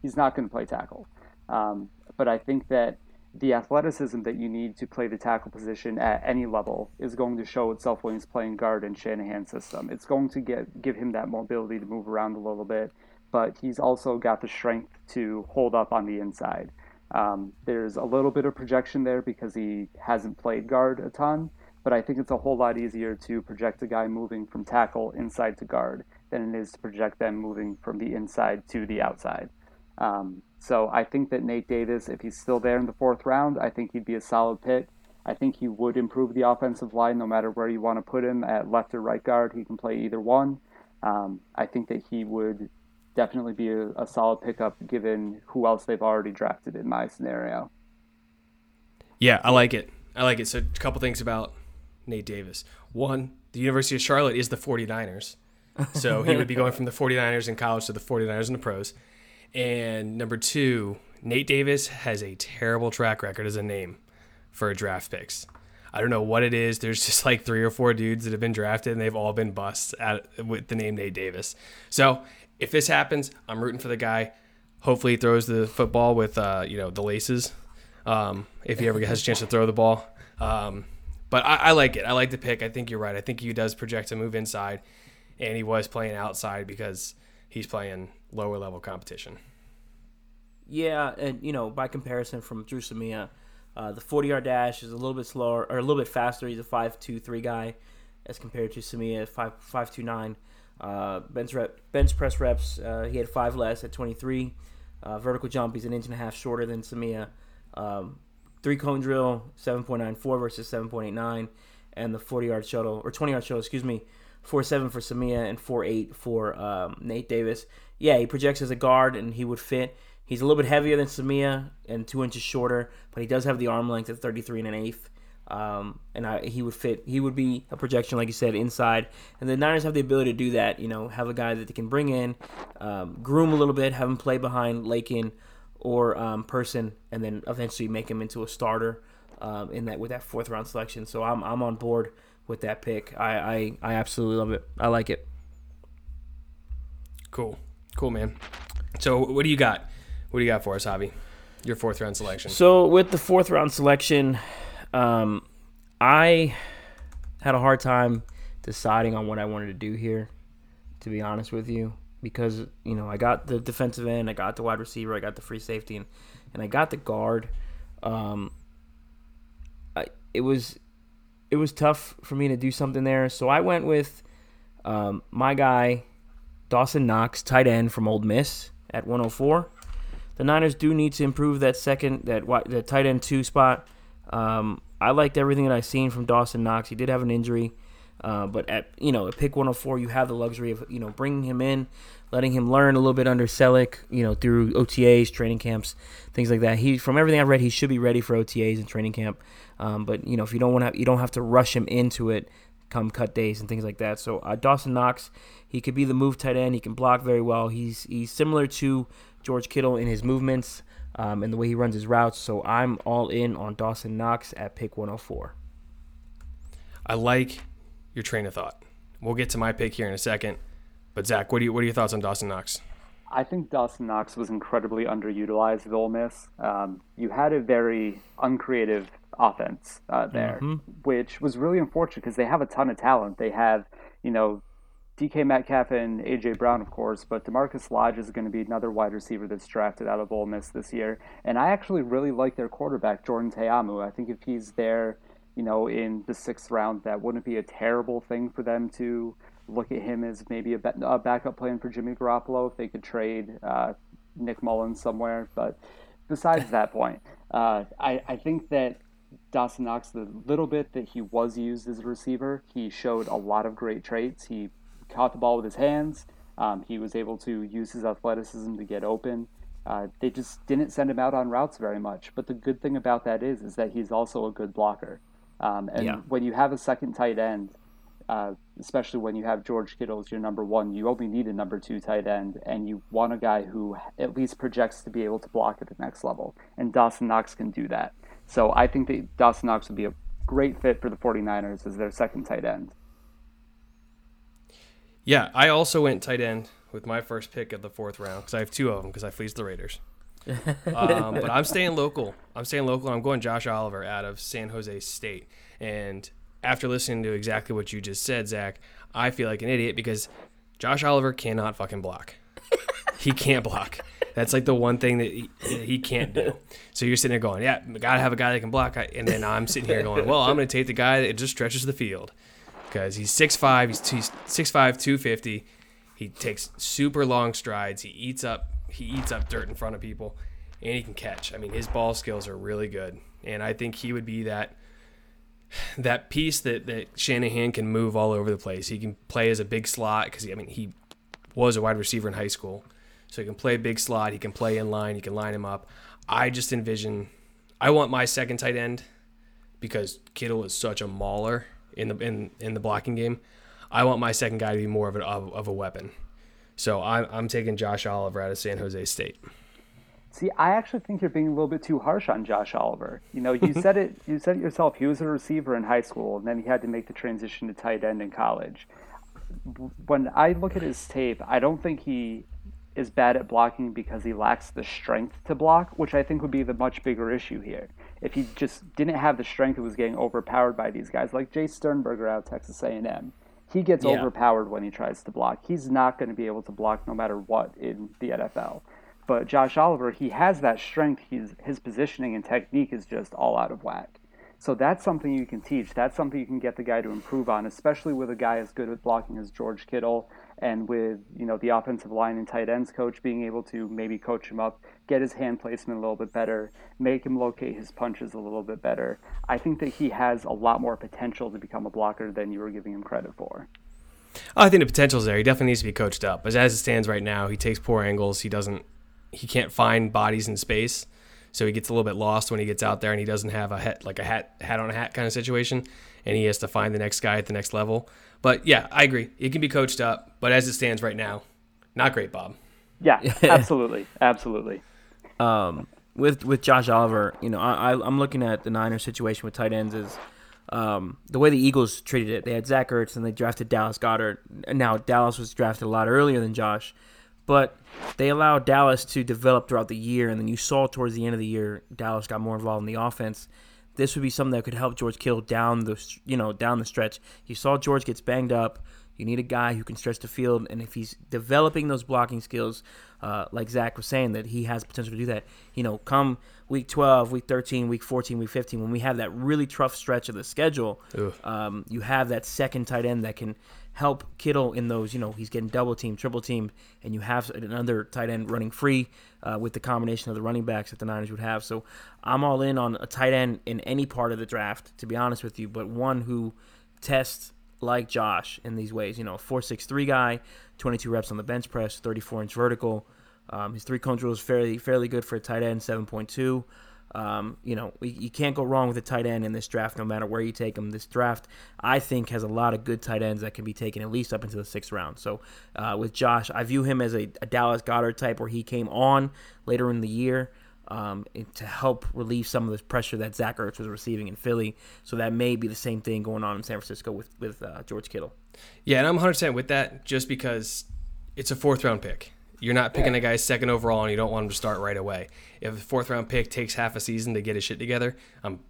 he's not going to play tackle. Um, but I think that the athleticism that you need to play the tackle position at any level is going to show itself when he's playing guard in Shanahan's system. It's going to get give him that mobility to move around a little bit, but he's also got the strength to hold up on the inside. Um, there's a little bit of projection there because he hasn't played guard a ton, but I think it's a whole lot easier to project a guy moving from tackle inside to guard than it is to project them moving from the inside to the outside. Um, so I think that Nate Davis, if he's still there in the fourth round, I think he'd be a solid pick. I think he would improve the offensive line no matter where you want to put him at left or right guard. He can play either one. Um, I think that he would definitely be a, a, solid pickup given who else they've already drafted in my scenario. Yeah, I like it. I like it. So, a couple things about Nate Davis. One, the University of Charlotte is the 49ers. So, he would be going from the 49ers in college to the 49ers in the pros. And number two, Nate Davis has a terrible track record as a name for draft picks. I don't know what it is. There's just like three or four dudes that have been drafted and they've all been busts at, with the name Nate Davis. So if this happens, I'm rooting for the guy. Hopefully, he throws the football with uh, you know the laces. Um, if he ever has a chance to throw the ball. Um, but I, I, like it. I like the pick. I think you're right. I think he does project to move inside, and he was playing outside because he's playing lower level competition. Yeah, and you know, by comparison from Dru Samia, uh, the 40 yard dash is a little bit slower or a little bit faster. He's a five two three guy as compared to Samia five five two nine. Uh, bench rep, bench press reps, uh, he had five less at 23. Uh, vertical jump, he's an inch and a half shorter than Samia. Um, three cone drill, 7.94 versus 7.89, and the 40 yard shuttle or 20 yard shuttle, excuse me, 4.7 for Samia and 4.8 for um, Nate Davis. Yeah, he projects as a guard and he would fit. He's a little bit heavier than Samia and two inches shorter, but he does have the arm length at 33 and an eighth. Um, and I, he would fit. He would be a projection, like you said, inside. And the Niners have the ability to do that. You know, have a guy that they can bring in, um, groom a little bit, have him play behind Laken or um, Person, and then eventually make him into a starter um, in that with that fourth round selection. So I'm I'm on board with that pick. I I, I absolutely love it. I like it. Cool, cool, man. So what do you got? What do you got for us, Javi? Your fourth round selection. So with the fourth round selection, um, I had a hard time deciding on what I wanted to do here. To be honest with you, because you know I got the defensive end, I got the wide receiver, I got the free safety, and, and I got the guard. Um, I, it was it was tough for me to do something there, so I went with um, my guy Dawson Knox, tight end from Ole Miss at 104. The Niners do need to improve that second that the tight end two spot. Um, I liked everything that I seen from Dawson Knox. He did have an injury. Uh, but at you know at pick 104, you have the luxury of you know bringing him in, letting him learn a little bit under Celek, you know through OTAs, training camps, things like that. He from everything I've read, he should be ready for OTAs and training camp. Um, but you know if you don't want to, you don't have to rush him into it come cut days and things like that. So uh, Dawson Knox, he could be the move tight end. He can block very well. He's he's similar to George Kittle in his movements um, and the way he runs his routes. So I'm all in on Dawson Knox at pick 104. I like your train of thought. We'll get to my pick here in a second. But Zach, what do you what are your thoughts on Dawson Knox? I think Dawson Knox was incredibly underutilized at Ole Miss. Um, you had a very uncreative offense uh, there, mm-hmm. which was really unfortunate because they have a ton of talent. They have, you know, DK Metcalf and AJ Brown, of course, but DaMarkus Lodge is going to be another wide receiver that's drafted out of Ole Miss this year. And I actually really like their quarterback, Jordan Ta'amu. I think if he's there you know, in the sixth round, that wouldn't be a terrible thing for them to look at him as maybe a, backup plan for Jimmy Garoppolo if they could trade uh, Nick Mullens somewhere. But besides that point, uh, I, I think that Dawson Knox, the little bit that he was used as a receiver, he showed a lot of great traits. He caught the ball with his hands. Um, he was able to use his athleticism to get open. Uh, they just didn't send him out on routes very much. But the good thing about that is, is that he's also a good blocker. Um, and yeah. when you have a second tight end, uh, especially when you have George Kittle as your number one, you only need a number two tight end, and you want a guy who at least projects to be able to block at the next level. And Dawson Knox can do that. So I think that Dawson Knox would be a great fit for the 49ers as their second tight end. Yeah, I also went tight end with my first pick of the fourth round because I have two of them because I fleeced the Raiders um, but I'm staying local. I'm staying local. I'm going Josh Oliver out of San Jose State. And after listening to exactly what you just said, Zach, I feel like an idiot because Josh Oliver cannot fucking block. he can't block. That's like the one thing that he, he, can't do. So you're sitting there going, yeah, gotta have a guy that can block. And then I'm sitting here going, well, I'm going to take the guy that just stretches the field because he's 6'5", he's, he's 6'5", 250. He takes super long strides. He eats up he eats up dirt in front of people, and he can catch. I mean, his ball skills are really good, and I think he would be that that piece that that Shanahan can move all over the place. He can play as a big slot because I mean he was a wide receiver in high school, so he can play big slot. He can play in line. He can line him up. I just envision. I want my second tight end because Kittle is such a mauler in the in in the blocking game. I want my second guy to be more of a of, of a weapon. So I'm, I'm taking Josh Oliver out of San Jose State. See, I actually think you're being a little bit too harsh on Josh Oliver. You know, you said it. You said it yourself. He was a receiver in high school, and then he had to make the transition to tight end in college. When I look at his tape, I don't think he is bad at blocking because he lacks the strength to block, which I think would be the much bigger issue here. If he just didn't have the strength, it was getting overpowered by these guys like Jace Sternberger out of Texas A&M. He gets yeah. overpowered when he tries to block. He's not going to be able to block no matter what in the NFL. But Josh Oliver, he has that strength. He's, his positioning and technique is just all out of whack. So that's something you can teach. That's something you can get the guy to improve on, especially with a guy as good at blocking as George Kittle and with you know the offensive line and tight ends coach being able to maybe coach him up, get his hand placement a little bit better, make him locate his punches a little bit better, I think that he has a lot more potential to become a blocker than you were giving him credit for. I think the potential's there. He definitely needs to be coached up. But as it stands right now, he takes poor angles. He doesn't. He can't find bodies in space, so he gets a little bit lost when he gets out there, and he doesn't have a hat like a hat hat on a hat kind of situation, and he has to find the next guy at the next level. But yeah, I agree. It can be coached up, but as it stands right now, not great, Bob. Yeah, absolutely, absolutely. Um, with with Josh Oliver, you know, I, I I'm looking at the Niners situation with tight ends is um, the way the Eagles treated it. They had Zach Ertz and they drafted Dallas Goedert. Now Dallas was drafted a lot earlier than Josh, but they allowed Dallas to develop throughout the year, and then you saw towards the end of the year Dallas got more involved in the offense. This would be something that could help George Kittle down the you know down the stretch. You saw George gets banged up. You need a guy who can stretch the field, and if he's developing those blocking skills, uh, like Zach was saying, that he has potential to do that. You know, come week 12, week 13, week 14, week 15, when we have that really tough stretch of the schedule, um, you have that second tight end that can help Kittle in those. You know, he's getting double team, triple team, and you have another tight end running free uh, with the combination of the running backs that the Niners would have. So I'm all in on a tight end in any part of the draft, to be honest with you, but one who tests like Josh in these ways. You know, four six three guy, 22 reps on the bench press, 34 inch vertical. Um, his three cone drill is fairly fairly good for a tight end, 7.2. Um, you know, you can't go wrong with a tight end in this draft, no matter where you take them. This draft, I think, has a lot of good tight ends that can be taken at least up into the sixth round. So, uh, with Josh, I view him as a, a, Dallas Goedert type, where he came on later in the year um, to help relieve some of the pressure that Zach Ertz was receiving in Philly. So that may be the same thing going on in San Francisco with with uh, George Kittle. Yeah, and I'm 100 percent with that, just because it's a fourth round pick. You're not picking a guy second overall, and you don't want him to start right away. If a fourth round pick takes half a season to get his shit together, I'm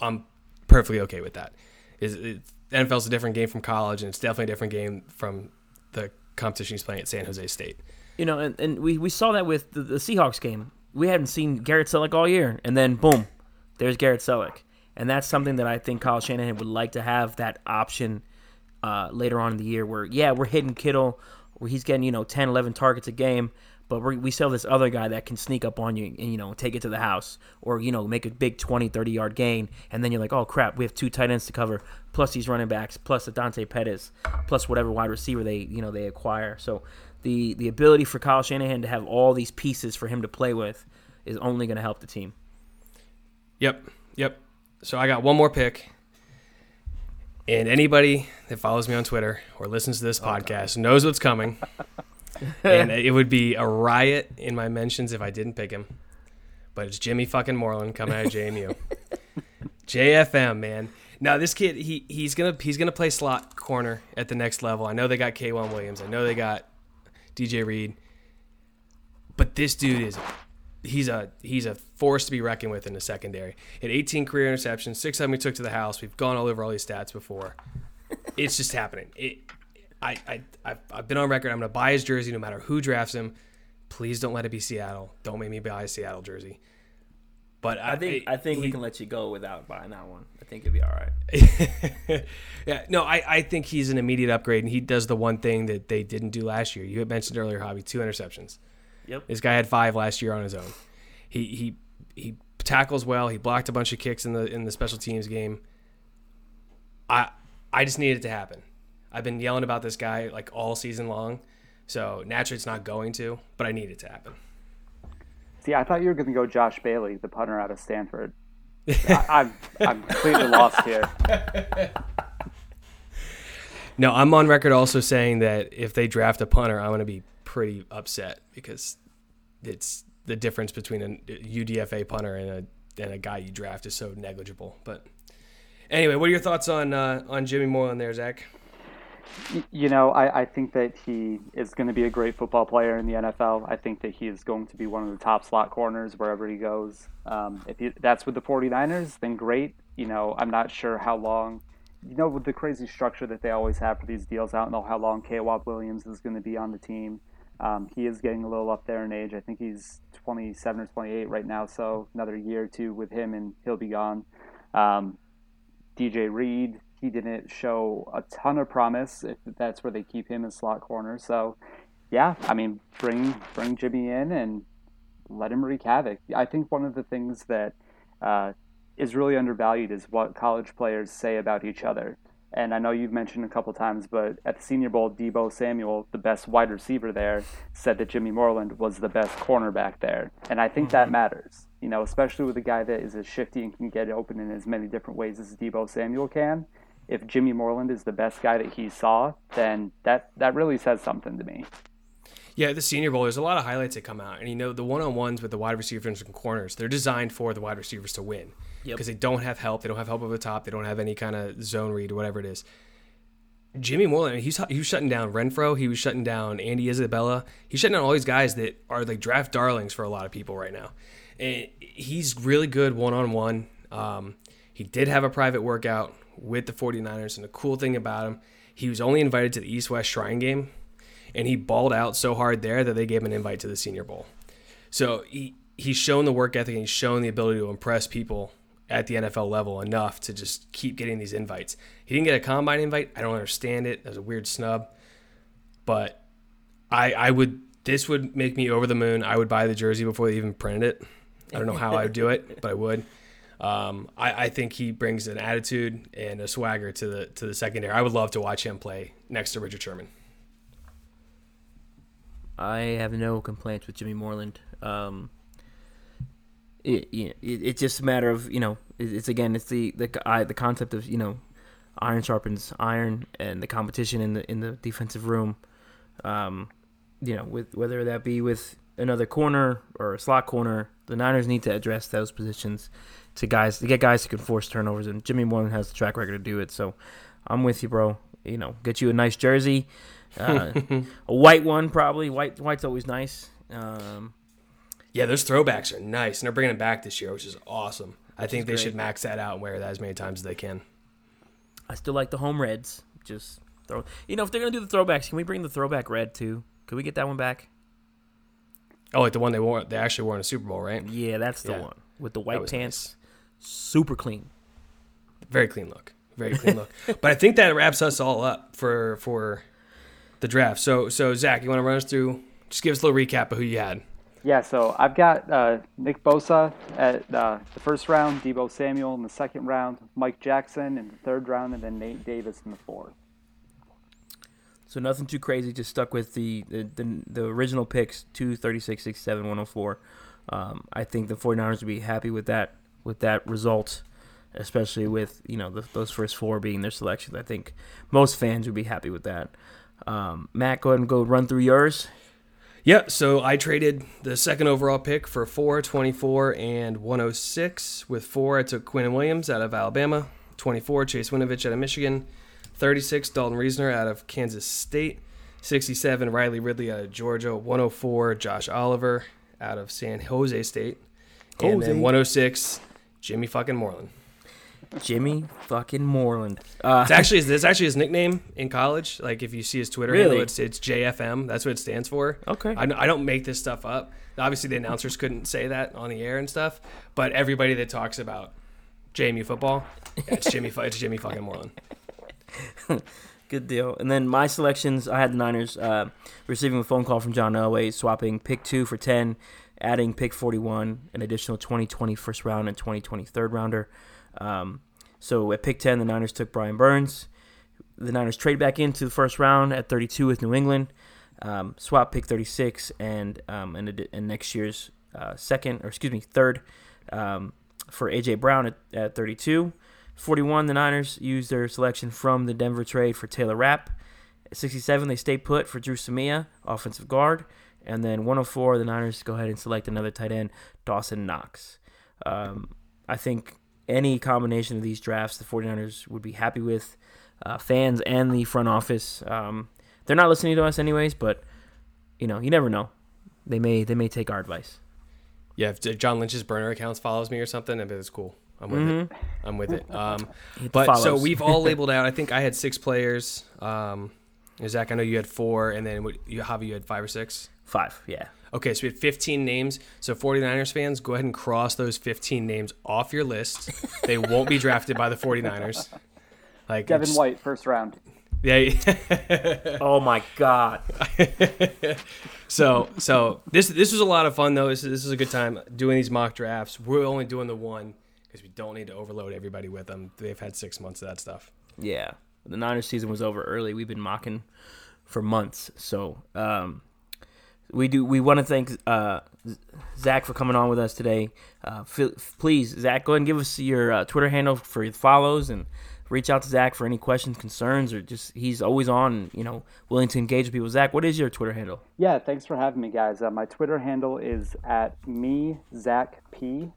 I'm perfectly okay with that. Is NFL's a different game from college, and it's definitely a different game from the competition he's playing at San Jose State. You know, and, and we, we saw that with the, the Seahawks game. We hadn't seen Garrett Celek all year, and then boom, there's Garrett Celek, and that's something that I think Kyle Shanahan would like to have that option uh, later on in the year, where yeah, we're hitting Kittle where he's getting you know 10 11 targets a game but we have this other guy that can sneak up on you and you know take it to the house or you know make a big 20 30 yard gain. And then you're like oh crap we have two tight ends to cover plus these running backs plus the Dante Pettis plus whatever wide receiver they you know they acquire. So the the ability for Kyle Shanahan to have all these pieces for him to play with is only going to help the team. Yep yep. So I got one more pick and anybody that follows me on Twitter or listens to this oh, podcast God. knows what's coming. and it would be a riot in my mentions if I didn't pick him. But it's Jimmy fucking Moreland coming out of JMU. JFM, man. Now this kid, he he's gonna he's gonna play slot corner at the next level. I know they got K'Waun Williams. I know they got DJ Reed. But this dude is he's a he's a force to be reckoned with in the secondary. At 18 career interceptions, six of them he took to the house. We've gone all over all these stats before. it's just happening. It, I, I I've, I've been on record. I'm going to buy his jersey no matter who drafts him. Please don't let it be Seattle. Don't make me buy a Seattle jersey. But I, I think I, I think he, we can let you go without buying that one. I think it'd be all right. yeah, no, I, I think he's an immediate upgrade, and he does the one thing that they didn't do last year. You had mentioned earlier, Javi, two interceptions. Yep. This guy had five last year on his own. He he he tackles well. He blocked a bunch of kicks in the in the special teams game. I I just need it to happen. I've been yelling about this guy like all season long. So naturally, it's not going to, but I need it to happen. See, I thought you were going to go Josh Bailey, the punter out of Stanford. I, I'm I'm completely lost here. No, I'm on record also saying that if they draft a punter, I'm going to be pretty upset because it's the difference between a UDFA punter and a and a guy you draft is so negligible. But anyway, what are your thoughts on uh, on Jimmy Moreland there, Zach? You know, I, I think that he is going to be a great football player in the NFL. I think that he is going to be one of the top slot corners wherever he goes. Um, if he, that's with the 49ers, then great. You know, I'm not sure how long, you know, with the crazy structure that they always have for these deals, I don't know how long K'Waun Williams is going to be on the team. Um, he is getting a little up there in age. I think he's 27 or 28 right now, so another year or two with him and he'll be gone. Um, DJ Reed, He didn't show a ton of promise if that's where they keep him in slot corner. So, yeah, I mean, bring bring Jimmy in and let him wreak havoc. I think one of the things that uh, is really undervalued is what college players say about each other. And I know you've mentioned a couple times, but at the Senior Bowl, Deebo Samuel, the best wide receiver there, said that Jimmy Moreland was the best cornerback there. And I think mm-hmm. that matters, you know, especially with a guy that is as shifty and can get open in as many different ways as Deebo Samuel can. If Jimmy Moreland is the best guy that he saw, then that, that really says something to me. Yeah, the Senior Bowl, there's a lot of highlights that come out. And, you know, the one on ones with the wide receivers and corners, they're designed for the wide receivers to win because yep. they don't have help. They don't have help over the top. They don't have any kind of zone read whatever it is. Jimmy Moreland, he's he was shutting down Renfrow. He was shutting down Andy Isabella. He's shutting down all these guys that are like draft darlings for a lot of people right now. And he's really good one on one. He did have a private workout with the 49ers. And the cool thing about him, he was only invited to the East West Shrine game. And he balled out so hard there that they gave him an invite to the Senior Bowl. So he, he's shown the work ethic and he's shown the ability to impress people at the NFL level enough to just keep getting these invites. He didn't get a combine invite. I don't understand it. That was a weird snub. But I I would this would make me over the moon. I would buy the jersey before they even printed it. I don't know how I would do it, but I would. Um, I, I think he brings an attitude and a swagger to the to the secondary. I would love to watch him play next to Richard Sherman. I have no complaints with Jimmy Moreland. Um, it, it, it's just a matter of you know it's again it's the the I, the concept of you know iron sharpens iron and the competition in the in the defensive room um you know with whether that be with another corner or a slot corner the Niners need to address those positions to guys to get guys who can force turnovers and Jimmy Moreland has the track record to do it so I'm with you bro. You know get you a nice jersey uh, a white one probably. White white's always nice um yeah, those throwbacks are nice, and they're bringing them back this year, which is awesome. Which I think they should max that out and wear that as many times as they can. I still like the home reds. Just throw. You know, if they're gonna do the throwbacks, can we bring the throwback red too? Could we get that one back? Oh, like the one they wore. They actually wore in a Super Bowl, right? Yeah, that's the yeah. one with the white pants. Nice. Super clean. Very clean look. Very clean look. but I think that wraps us all up for for the draft. So so Zach, you want to run us through? Just give us a little recap of who you had. Yeah, so I've got uh, Nick Bosa at uh, the first round, Deebo Samuel in the second round, Mike Jackson in the third round, and then Nate Davis in the fourth. So nothing too crazy. Just stuck with the the, the, the original picks: 236, 67, 104. Um, I think the 49ers would be happy with that with that result, especially with you know the, those first four being their selection. I think most fans would be happy with that. Um, Matt, go ahead and go run through yours. Yeah, so I traded the second overall pick for 4, 24, and 106. With 4, I took Quinnen Williams out of Alabama, 24, Chase Winovich out of Michigan, 36, Dalton Risner out of Kansas State, 67, Riley Ridley out of Georgia, 104, Josh Oliver out of San Jose State, and Jose. then 106, Jimmy fucking Moreland. Jimmy fucking Moreland. Uh, it's actually it's actually his nickname in college. Like if you see his Twitter really? handle, it's it's JFM. That's what it stands for. Okay. I, I don't make this stuff up. Obviously, the announcers couldn't say that on the air and stuff. But everybody that talks about JMU football, yeah, it's Jimmy. it's Jimmy fucking Moreland. Good deal. And then my selections, I had the Niners uh, receiving a phone call from John Elway, swapping pick two for ten, adding pick forty one, an additional 2020 first round and 2020 third rounder. Um, so at pick 10, the Niners took Brian Burns. The Niners trade back into the first round at 32 with New England. Um, swap pick 36 and um, and, and next year's uh, second or excuse me third um, for AJ Brown at, at 32. 41, the Niners used their selection from the Denver trade for Taylor Rapp. At 67, they stay put for Dru Samia, offensive guard. And then 104, the Niners go ahead and select another tight end, Dawson Knox. Um, I think any combination of these drafts the 49ers would be happy with. Uh, fans and the front office. Um, they're not listening to us anyways, but you know, you never know. They may they may take our advice. Yeah, if John Lynch's burner accounts follows me or something, I bet it's cool. I'm with mm-hmm. it. I'm with it. Um, but follows. so we've all labeled out. I think I had six players. Um, Zach, I know you had four, and then what, you Javi, you had five or six. Five, yeah. Okay, so we had 15 names. So 49ers fans, go ahead and cross those 15 names off your list. they won't be drafted by the 49ers. Like Devin it's- White, first round. Yeah. Oh my god. so so this this was a lot of fun though. This, this is a good time doing these mock drafts. We're only doing the one because we don't need to overload everybody with them. They've had six months of that stuff. Yeah, the Niners season was over early. We've been mocking for months, so um, we do. We want to thank uh, Zach for coming on with us today. Uh, feel, please, Zach, go ahead and give us your uh, Twitter handle for your follows and reach out to Zach for any questions, concerns, or just he's always on. You know, willing to engage with people. Zach, what is your Twitter handle? Yeah, thanks for having me, guys. Uh, my Twitter handle is at me Zach P,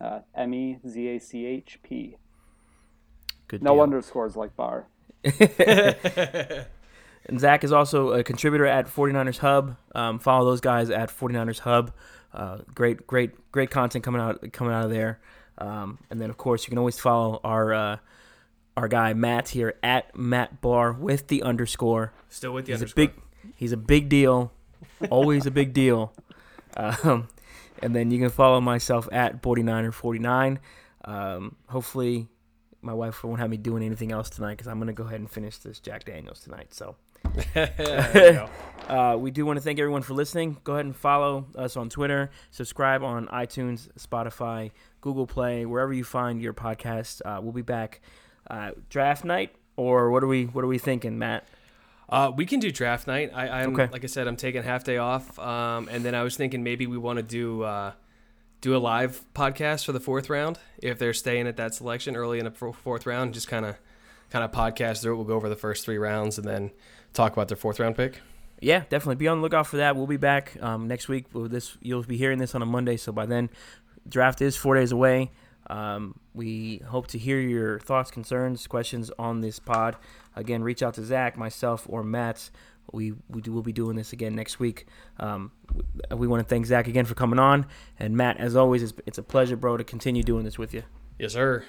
uh, M E Z A C H P. Good. No deal. underscores like bar. And Zach is also a contributor at 49ers Hub. Um, follow those guys at 49ers Hub. Uh, great, great, great content coming out coming out of there. Um, and then of course you can always follow our uh, our guy Matt here at Matt Bar with the underscore. Still with the He's a underscore. big he's a big deal. Always a big deal. Um, and then you can follow myself at 49er49. Um, hopefully my wife won't have me doing anything else tonight because I'm gonna go ahead and finish this Jack Daniels tonight. So There you go. uh, we do want to thank everyone for listening. Go ahead and follow us on Twitter. Subscribe on iTunes, Spotify, Google Play, wherever you find your podcast. Uh, we'll be back uh, draft night, or what are we? What are we thinking, Matt? Uh, we can do draft night. I, I'm Okay. like I said, I'm taking half day off, um, and then I was thinking maybe we want to do uh, do a live podcast for the fourth round if they're staying at that selection early in the fourth round. Just kind of kind of podcast through it. We'll go over the first three rounds and then talk about their fourth round pick. Yeah, definitely be on the lookout for that. We'll be back um, next week. With this you'll be hearing this on a Monday, so by then, draft is four days away. Um, we hope to hear your thoughts, concerns, questions on this pod. Again, reach out to Zach, myself, or Matt. We we do, will be doing this again next week. Um, we, we want to thank Zach again for coming on, and Matt, as always, it's, it's a pleasure, bro, to continue doing this with you. Yes, sir.